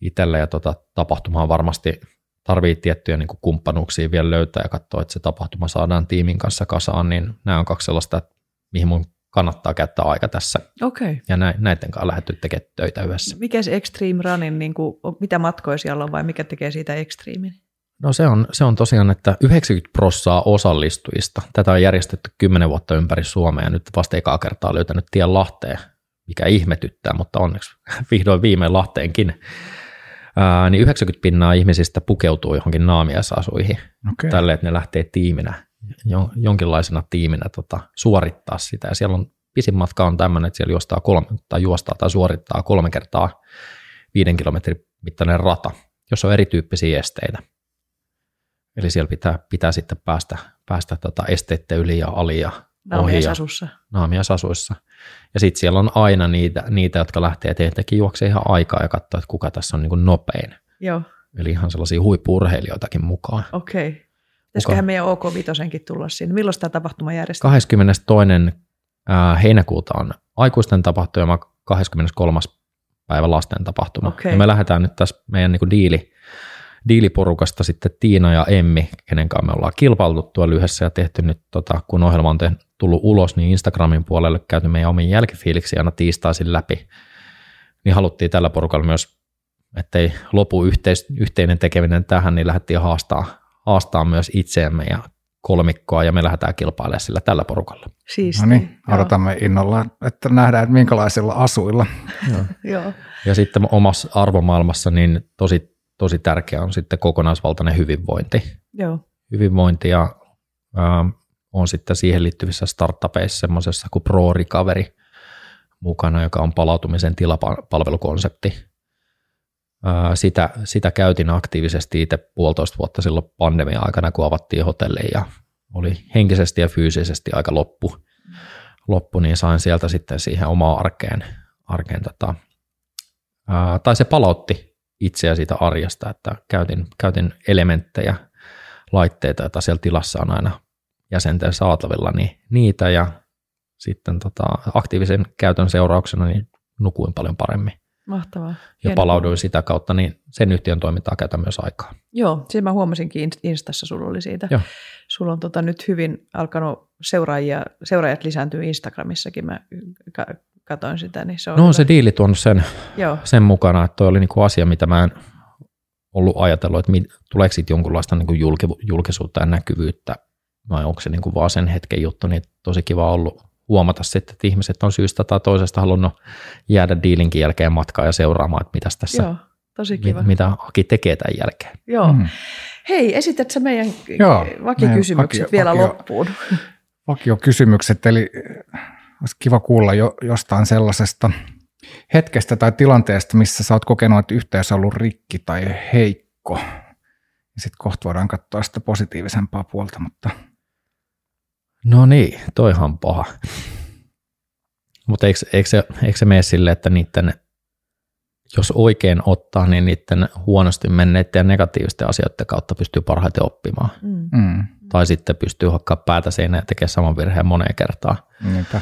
Speaker 2: itsellä ja tota, tapahtumaan varmasti tarvii tiettyjä niin kuin kumppanuuksia vielä löytää ja katsoa, että se tapahtuma saadaan tiimin kanssa kasaan, niin nämä on kaksi sellaista, mihin mun kannattaa käyttää aika tässä.
Speaker 1: Okay.
Speaker 2: Ja näiden kanssa lähdetty tekemään töitä yhdessä.
Speaker 1: Mikä se Extreme Runin, niin kuin, mitä matkoja siellä on vai mikä tekee siitä Extremein?
Speaker 2: No se on, se on tosiaan, että 90 prossaa osallistujista, tätä on järjestetty 10 vuotta ympäri Suomea ja nyt vasta ekaa kertaa löytänyt tien Lahteen, mikä ihmetyttää, mutta onneksi (laughs) vihdoin viimein Lahteenkin. Ää, niin 90 pinnaa ihmisistä pukeutuu johonkin naamiaisasuihin okay. tälle, että ne lähtee tiiminä jonkinlaisena tiiminä tota, suorittaa sitä. Ja siellä on pisin matka on tämmöinen, että siellä juostaa kolme, tai juostaa tai suorittaa kolme kertaa viiden kilometrin mittainen rata, jossa on erityyppisiä esteitä. Eli siellä pitää, pitää sitten päästä, päästä tota esteiden yli ja ali ja
Speaker 1: Naamiaisasussa.
Speaker 2: Naamiaisasuissa. Ja sitten siellä on aina niitä, niitä jotka lähtee teiltäkin juoksee ihan aikaa ja katsoo, että kuka tässä on niin nopein.
Speaker 1: Joo.
Speaker 2: Eli ihan sellaisia huippuurheilijoitakin mukaan.
Speaker 1: Okei. Okay. Pitäisiköhän meidän OK Vitosenkin tulla sinne? Milloin tämä tapahtuma järjestetään?
Speaker 2: 22. heinäkuuta on aikuisten tapahtuma, 23. päivä lasten tapahtuma. Okay. Ja me lähdetään nyt tässä meidän niin diili, diiliporukasta sitten Tiina ja Emmi, kenen kanssa me ollaan kilpailtu tuolla lyhyessä ja tehty nyt, tota, kun ohjelma on tullut ulos, niin Instagramin puolelle käyty meidän omiin jälkifiiliksi aina tiistaisin läpi. Niin haluttiin tällä porukalla myös, ettei lopu yhteis, yhteinen tekeminen tähän, niin lähdettiin haastaa haastaa myös itseämme ja kolmikkoa ja me lähdetään kilpailemaan sillä tällä porukalla.
Speaker 1: Siisti.
Speaker 3: No niin, odotamme innolla, että nähdään, että minkälaisilla asuilla. (laughs)
Speaker 1: Joo.
Speaker 2: Ja sitten omassa arvomaailmassa niin tosi, tosi tärkeä on sitten kokonaisvaltainen hyvinvointi.
Speaker 1: Joo.
Speaker 2: Hyvinvointi ja äh, on sitten siihen liittyvissä startupeissa semmoisessa kuin Pro Recovery mukana, joka on palautumisen tilapalvelukonsepti sitä, sitä käytin aktiivisesti itse puolitoista vuotta silloin pandemian aikana, kun avattiin hotelli ja oli henkisesti ja fyysisesti aika loppu, loppu niin sain sieltä sitten siihen omaan arkeen, arkeen tota, ää, tai se palautti itseä siitä arjesta, että käytin, käytin elementtejä, laitteita, joita siellä tilassa on aina jäsenten saatavilla, niin niitä ja sitten tota, aktiivisen käytön seurauksena niin nukuin paljon paremmin.
Speaker 1: Mahtavaa. Ja
Speaker 2: palauduin sitä kautta, niin sen yhtiön toimintaa käytän myös aikaa.
Speaker 1: Joo, sen mä huomasinkin Instassa sulla oli siitä.
Speaker 2: Joo.
Speaker 1: Sulla on tota nyt hyvin alkanut seuraajia, seuraajat lisääntyy Instagramissakin, mä katoin sitä. Niin se on
Speaker 2: no on se diili tuonut sen, Joo. sen mukana, että toi oli niinku asia, mitä mä en ollut ajatellut, että tuleeko siitä jonkunlaista niinku julkisuutta ja näkyvyyttä, vai onko se niinku vaan sen hetken juttu, niin tosi kiva ollut huomata sitten, että ihmiset on syystä tai toisesta halunnut jäädä diilinkin jälkeen matkaan ja seuraamaan, että mitäs tässä,
Speaker 1: Joo, tosi kiva.
Speaker 2: Mit, mitä Aki tekee tämän jälkeen.
Speaker 1: Joo. Mm. Hei, esitätkö meidän Joo, vakikysymykset vakio, vielä vakio, loppuun?
Speaker 3: Vakiokysymykset, eli olisi kiva kuulla jo, jostain sellaisesta hetkestä tai tilanteesta, missä sä oot kokenut, että yhteys on ollut rikki tai heikko. Sitten kohta voidaan katsoa sitä positiivisempaa puolta, mutta –
Speaker 2: No niin, toihan paha. Mutta eikö, eikö, se, eikö se mene silleen, että niiden, jos oikein ottaa, niin niiden huonosti menneiden ja negatiivisten asioiden kautta pystyy parhaiten oppimaan. Mm. mm. Tai sitten pystyy hakkaa päätä seinään ja tekemään saman virheen moneen kertaan.
Speaker 3: Niinpä.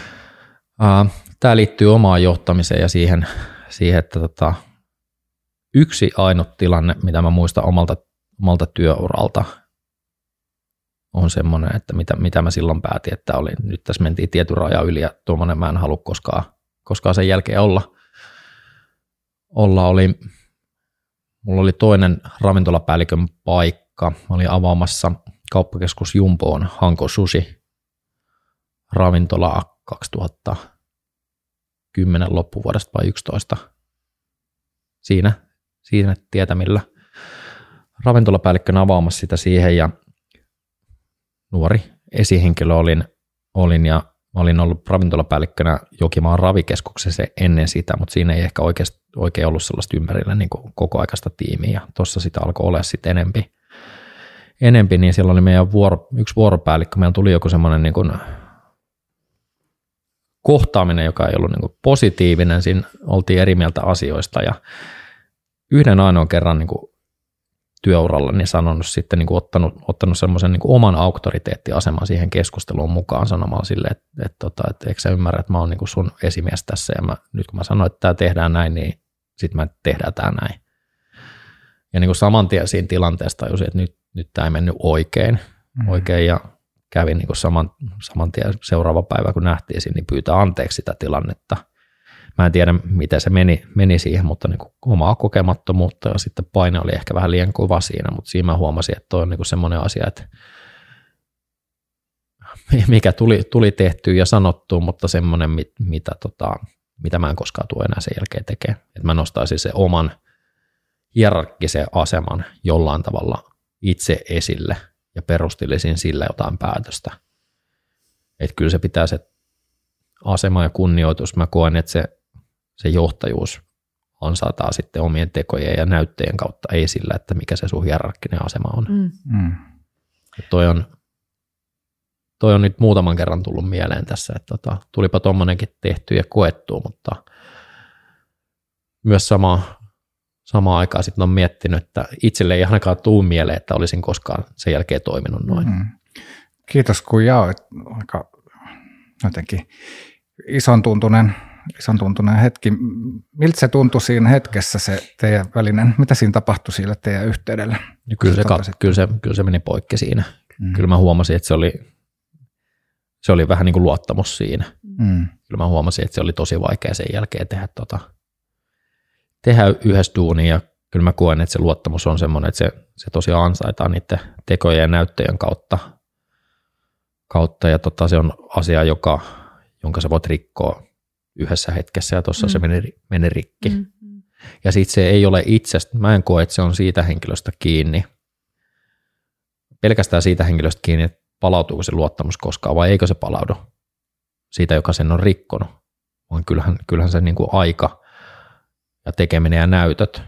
Speaker 2: Tämä liittyy omaan johtamiseen ja siihen, siihen että tota, yksi ainut tilanne, mitä mä muistan omalta, omalta työuralta on semmoinen, että mitä, mitä mä silloin päätin, että oli, nyt tässä mentiin tietyn raja yli ja tuommoinen mä en halua koskaan, koskaan sen jälkeen olla. Olla oli, mulla oli toinen ravintolapäällikön paikka. Mä olin avaamassa kauppakeskus Jumboon Hanko Sushi ravintolaa 2010 loppuvuodesta vai 11 siinä, siinä tietämillä. Ravintolapäällikkönä avaamassa sitä siihen ja nuori esihenkilö olin, olin ja olin ollut ravintolapäällikkönä Jokimaan ravikeskuksessa ennen sitä, mutta siinä ei ehkä oikeasti, oikein ollut sellaista ympärillä niin koko aikaista tiimiä ja tuossa sitä alkoi olla sitten enempi, enempi, niin siellä oli meidän vuoro, yksi vuoropäällikkö, meillä tuli joku semmoinen niin kuin kohtaaminen, joka ei ollut niin kuin positiivinen, siinä oltiin eri mieltä asioista ja yhden ainoan kerran niin kuin työuralla niin sanonut sitten niin kuin ottanut, ottanut semmoisen niin oman auktoriteettiaseman siihen keskusteluun mukaan sanomalla sille, että, että, tota, että, eikö sä ymmärrä, että mä oon niin kuin sun esimies tässä ja mä, nyt kun mä sanoin, että tämä tehdään näin, niin sitten mä tehdään tämä näin. Ja niin kuin saman tien siinä tilanteessa tajusin, että nyt, nyt tämä ei mennyt oikein, mm-hmm. oikein ja kävin niin kuin saman, saman tien seuraava päivä, kun nähtiin siinä, niin pyytää anteeksi sitä tilannetta – Mä en tiedä, miten se meni, meni siihen, mutta niin kuin omaa kokemattomuutta ja sitten paine oli ehkä vähän liian kova siinä, mutta siinä mä huomasin, että toi on niin semmoinen asia, että mikä tuli, tuli tehtyä ja sanottua, mutta semmoinen, mit, mitä, tota, mitä mä en koskaan tule enää sen jälkeen tekemään. Että mä nostaisin se oman hierarkkisen aseman jollain tavalla itse esille ja perustelisin sillä jotain päätöstä. Että kyllä se pitää se asema ja kunnioitus, mä koen, että se se johtajuus ansaataan sitten omien tekojen ja näytteen kautta, ei sillä, että mikä se sun hierarkkinen asema on. Mm. Mm. Toi on toi on nyt muutaman kerran tullut mieleen tässä, että tota, tulipa tuommoinenkin tehty ja koettu, mutta myös sama, samaan aikaan sitten on miettinyt, että itselle ei ainakaan tuu mieleen, että olisin koskaan sen jälkeen toiminut noin. Mm.
Speaker 3: Kiitos kun jaoit aika jotenkin ison tuntunen ison tuntunen hetki. Miltä se tuntui siinä hetkessä se teidän välinen, mitä siinä tapahtui sillä teidän yhteydellä?
Speaker 2: Kyllä, se, kat, kyllä, se, kyllä se meni poikki siinä. Mm. Kyllä mä huomasin, että se oli, se oli vähän niin kuin luottamus siinä. Mm. Kyllä mä huomasin, että se oli tosi vaikea sen jälkeen tehdä, tota, tehdä yhdessä duunia ja kyllä mä koen, että se luottamus on semmoinen, että se, se tosiaan ansaitaan niiden tekojen ja näyttöjen kautta, kautta ja tota, se on asia, joka, jonka sä voit rikkoa yhdessä hetkessä ja tuossa mm. se meni, meni rikki. Mm. Ja sitten se ei ole itsestä, mä en koe, että se on siitä henkilöstä kiinni, pelkästään siitä henkilöstä kiinni, että palautuuko se luottamus koskaan vai eikö se palaudu siitä, joka sen on rikkonut, vaan kyllähän, kyllähän se niin kuin aika ja tekeminen ja näytöt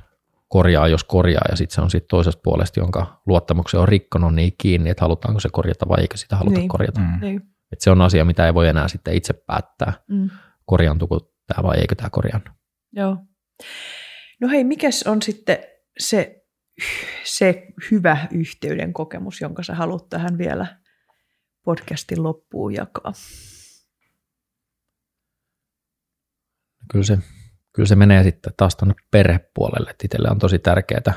Speaker 2: korjaa, jos korjaa, ja sitten se on sitten toisesta puolesta, jonka luottamuksen on rikkonut niin kiinni, että halutaanko se korjata vai eikö sitä haluta niin. korjata. Mm. Niin. Et se on asia, mitä ei voi enää sitten itse päättää. Mm korjaantuuko tämä vai eikö tämä korjaannu.
Speaker 1: Joo. No hei, mikäs on sitten se, se hyvä yhteyden kokemus, jonka sä haluat tähän vielä podcastin loppuun jakaa?
Speaker 2: Kyllä se, kyllä se menee sitten taas tuonne perhepuolelle. Itselle on tosi tärkeää,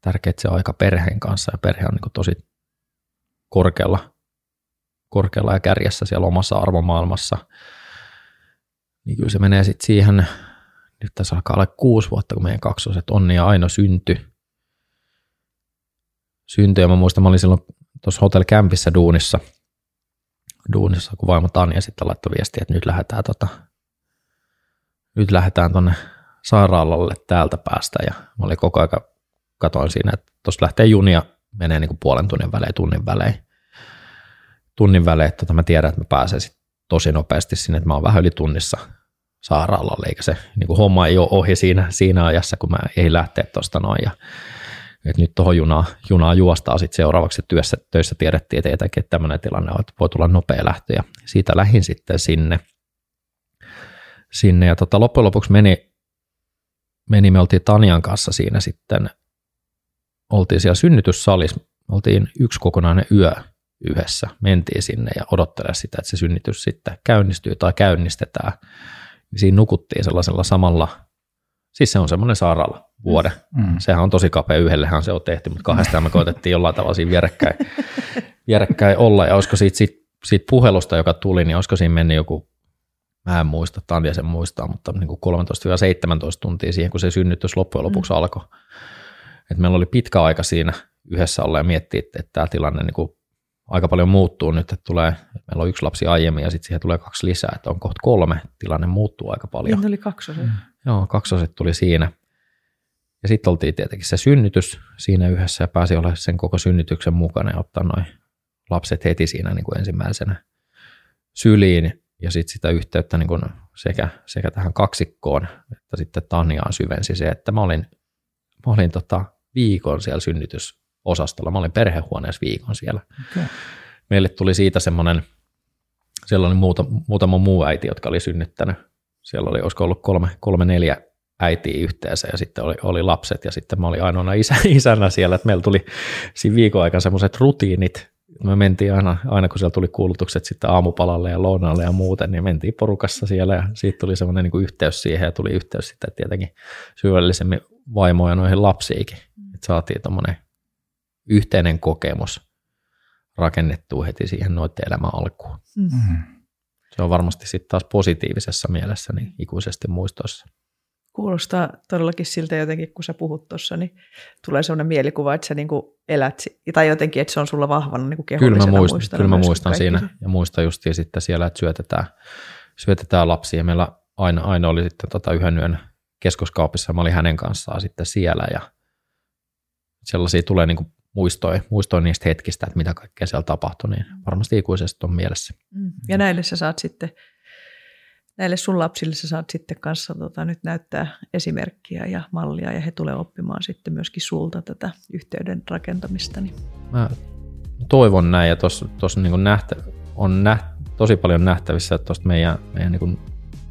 Speaker 2: tärkeää se aika perheen kanssa ja perhe on niin tosi korkealla, korkealla ja kärjessä siellä omassa arvomaailmassa – niin kyllä se menee sitten siihen, nyt tässä alkaa olla kuusi vuotta, kun meidän kaksoset Onni ja Aino syntyi. Syntyi ja mä muistan, mä olin silloin tuossa Hotel Campissa duunissa, duunissa, kun vaimo Tanja sitten laittoi viestiä, että nyt lähdetään, tota, nyt lähdetään tuonne sairaalalle täältä päästä ja mä olin koko ajan katoin siinä, että tuossa lähtee junia, menee niin kuin puolen tunnin välein, tunnin välein. Tunnin välein, että tota mä tiedän, että mä pääsen sitten tosi nopeasti sinne, että mä oon vähän yli tunnissa sairaalalle, eikä se niin kuin homma ei ole ohi siinä, siinä ajassa, kun mä ei lähteä tuosta noin. Ja, että nyt tuohon junaa, junaa juostaa sitten seuraavaksi työssä, töissä tiedettiin, että, etäkin, että tämmöinen tilanne on, että voi tulla nopea lähtö. Ja siitä lähin sitten sinne. sinne ja tota, loppujen lopuksi meni, meni, me oltiin Tanjan kanssa siinä sitten, oltiin siellä synnytyssalissa, oltiin yksi kokonainen yö yhdessä. Mentiin sinne ja odottele sitä, että se synnytys sitten käynnistyy tai käynnistetään. Siinä nukuttiin sellaisella samalla, siis se on semmoinen sairaala, vuoden. Mm. Sehän on tosi kapea, yhdellehän se on tehty, mutta kahdestaan me koitettiin jollain tavalla siinä vierekkäin, (laughs) vierekkäin olla. Ja olisiko siitä, siitä, siitä puhelusta, joka tuli, niin olisiko siinä mennyt joku, mä en muista, Tanja sen muistaa, mutta niin kuin 13-17 tuntia siihen, kun se synnytys loppujen lopuksi mm. alkoi. Et meillä oli pitkä aika siinä yhdessä olla ja miettiä, että tämä tilanne niin kuin aika paljon muuttuu nyt, että tulee, meillä on yksi lapsi aiemmin ja sitten siihen tulee kaksi lisää, että on kohta kolme, tilanne muuttuu aika paljon.
Speaker 1: Niin oli kaksoset. Mm.
Speaker 2: Joo, kaksoset tuli siinä. Ja sitten oltiin tietenkin se synnytys siinä yhdessä ja pääsi olla sen koko synnytyksen mukana ja ottaa noin lapset heti siinä niin kuin ensimmäisenä syliin ja sitten sitä yhteyttä niin kuin sekä, sekä tähän kaksikkoon että sitten Tanjaan syvensi se, että mä olin, mä olin tota viikon siellä synnytysosastolla, mä olin perhehuoneessa viikon siellä. Okay. Meille tuli siitä semmoinen, siellä oli muuta, muutama muu äiti, jotka oli synnyttänyt. Siellä oli, olisiko ollut kolme, kolme neljä äitiä yhteensä ja sitten oli, oli lapset ja sitten mä olin ainoana isä, (laughs) isänä siellä, että meillä tuli siinä viikon aikana semmoiset rutiinit, me mentiin aina, aina kun siellä tuli kuulutukset sitten aamupalalle ja lounaalle ja muuten, niin mentiin porukassa siellä ja siitä tuli semmoinen niin yhteys siihen ja tuli yhteys sitten tietenkin syvällisemmin vaimoja ja noihin lapsiikin. Että saatiin tuommoinen yhteinen kokemus rakennettua heti siihen noiden elämän alkuun. Mm. mm. Se on varmasti sitten taas positiivisessa mielessä niin ikuisesti muistoissa.
Speaker 1: Kuulostaa todellakin siltä jotenkin, kun sä puhut tuossa, niin tulee sellainen mielikuva, että sä niin elät, tai jotenkin, että se on sulla vahvana niin
Speaker 2: Kyllä mä muistan, kyllä mä muistan siinä, se. ja muistan just sitten siellä, että syötetään, syötetään lapsia. Meillä aina, aina oli sitten tota yhden yön keskuskaupissa, mä olin hänen kanssaan sitten siellä, ja sellaisia tulee niin muistoja, muistoja niistä hetkistä, että mitä kaikkea siellä tapahtui, niin varmasti ikuisesti on mielessä.
Speaker 1: Mm. Ja näille sä saat sitten näille sun lapsille sä saat sitten kanssa tota, nyt näyttää esimerkkiä ja mallia ja he tulee oppimaan sitten myöskin sulta tätä yhteyden rakentamista. Niin.
Speaker 2: Mä toivon näin ja tuossa niin nähtä, on näht, tosi paljon nähtävissä, että tuosta meidän, meidän niin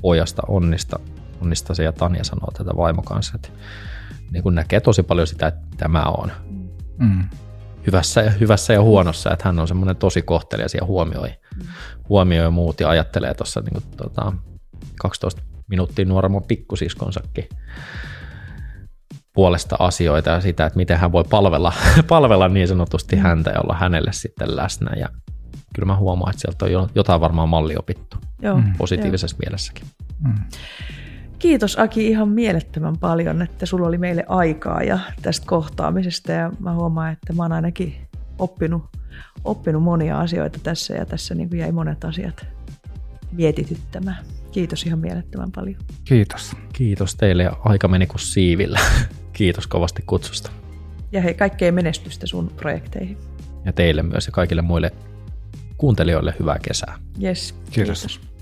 Speaker 2: pojasta Onnista, Onnista se ja Tanja sanoo tätä vaimo kanssa, että niin kuin näkee tosi paljon sitä, että tämä on. Mm. Hyvässä, ja, hyvässä ja huonossa, että hän on semmoinen tosi kohtelias ja huomioi, mm. huomioi muut ja ajattelee tuossa niin kuin, tota, 12 minuuttia nuoremman pikkusiskonsakin puolesta asioita ja sitä, että miten hän voi palvella, (laughs) palvella niin sanotusti mm. häntä ja olla hänelle sitten läsnä. Ja kyllä mä huomaan, että sieltä on jotain varmaan malli opittu Joo, positiivisessa jo. mielessäkin. Mm.
Speaker 1: Kiitos Aki ihan mielettömän paljon, että sulla oli meille aikaa ja tästä kohtaamisesta ja mä huomaan, että mä oon ainakin oppinut, oppinut monia asioita tässä ja tässä niin kuin jäi monet asiat mietityttämään. Kiitos ihan mielettömän paljon.
Speaker 3: Kiitos.
Speaker 2: Kiitos teille ja aika meni kuin siivillä. (laughs) Kiitos kovasti kutsusta.
Speaker 1: Ja hei, kaikkea menestystä sun projekteihin.
Speaker 2: Ja teille myös ja kaikille muille kuuntelijoille hyvää kesää.
Speaker 1: Yes,
Speaker 3: kiitos. kiitos.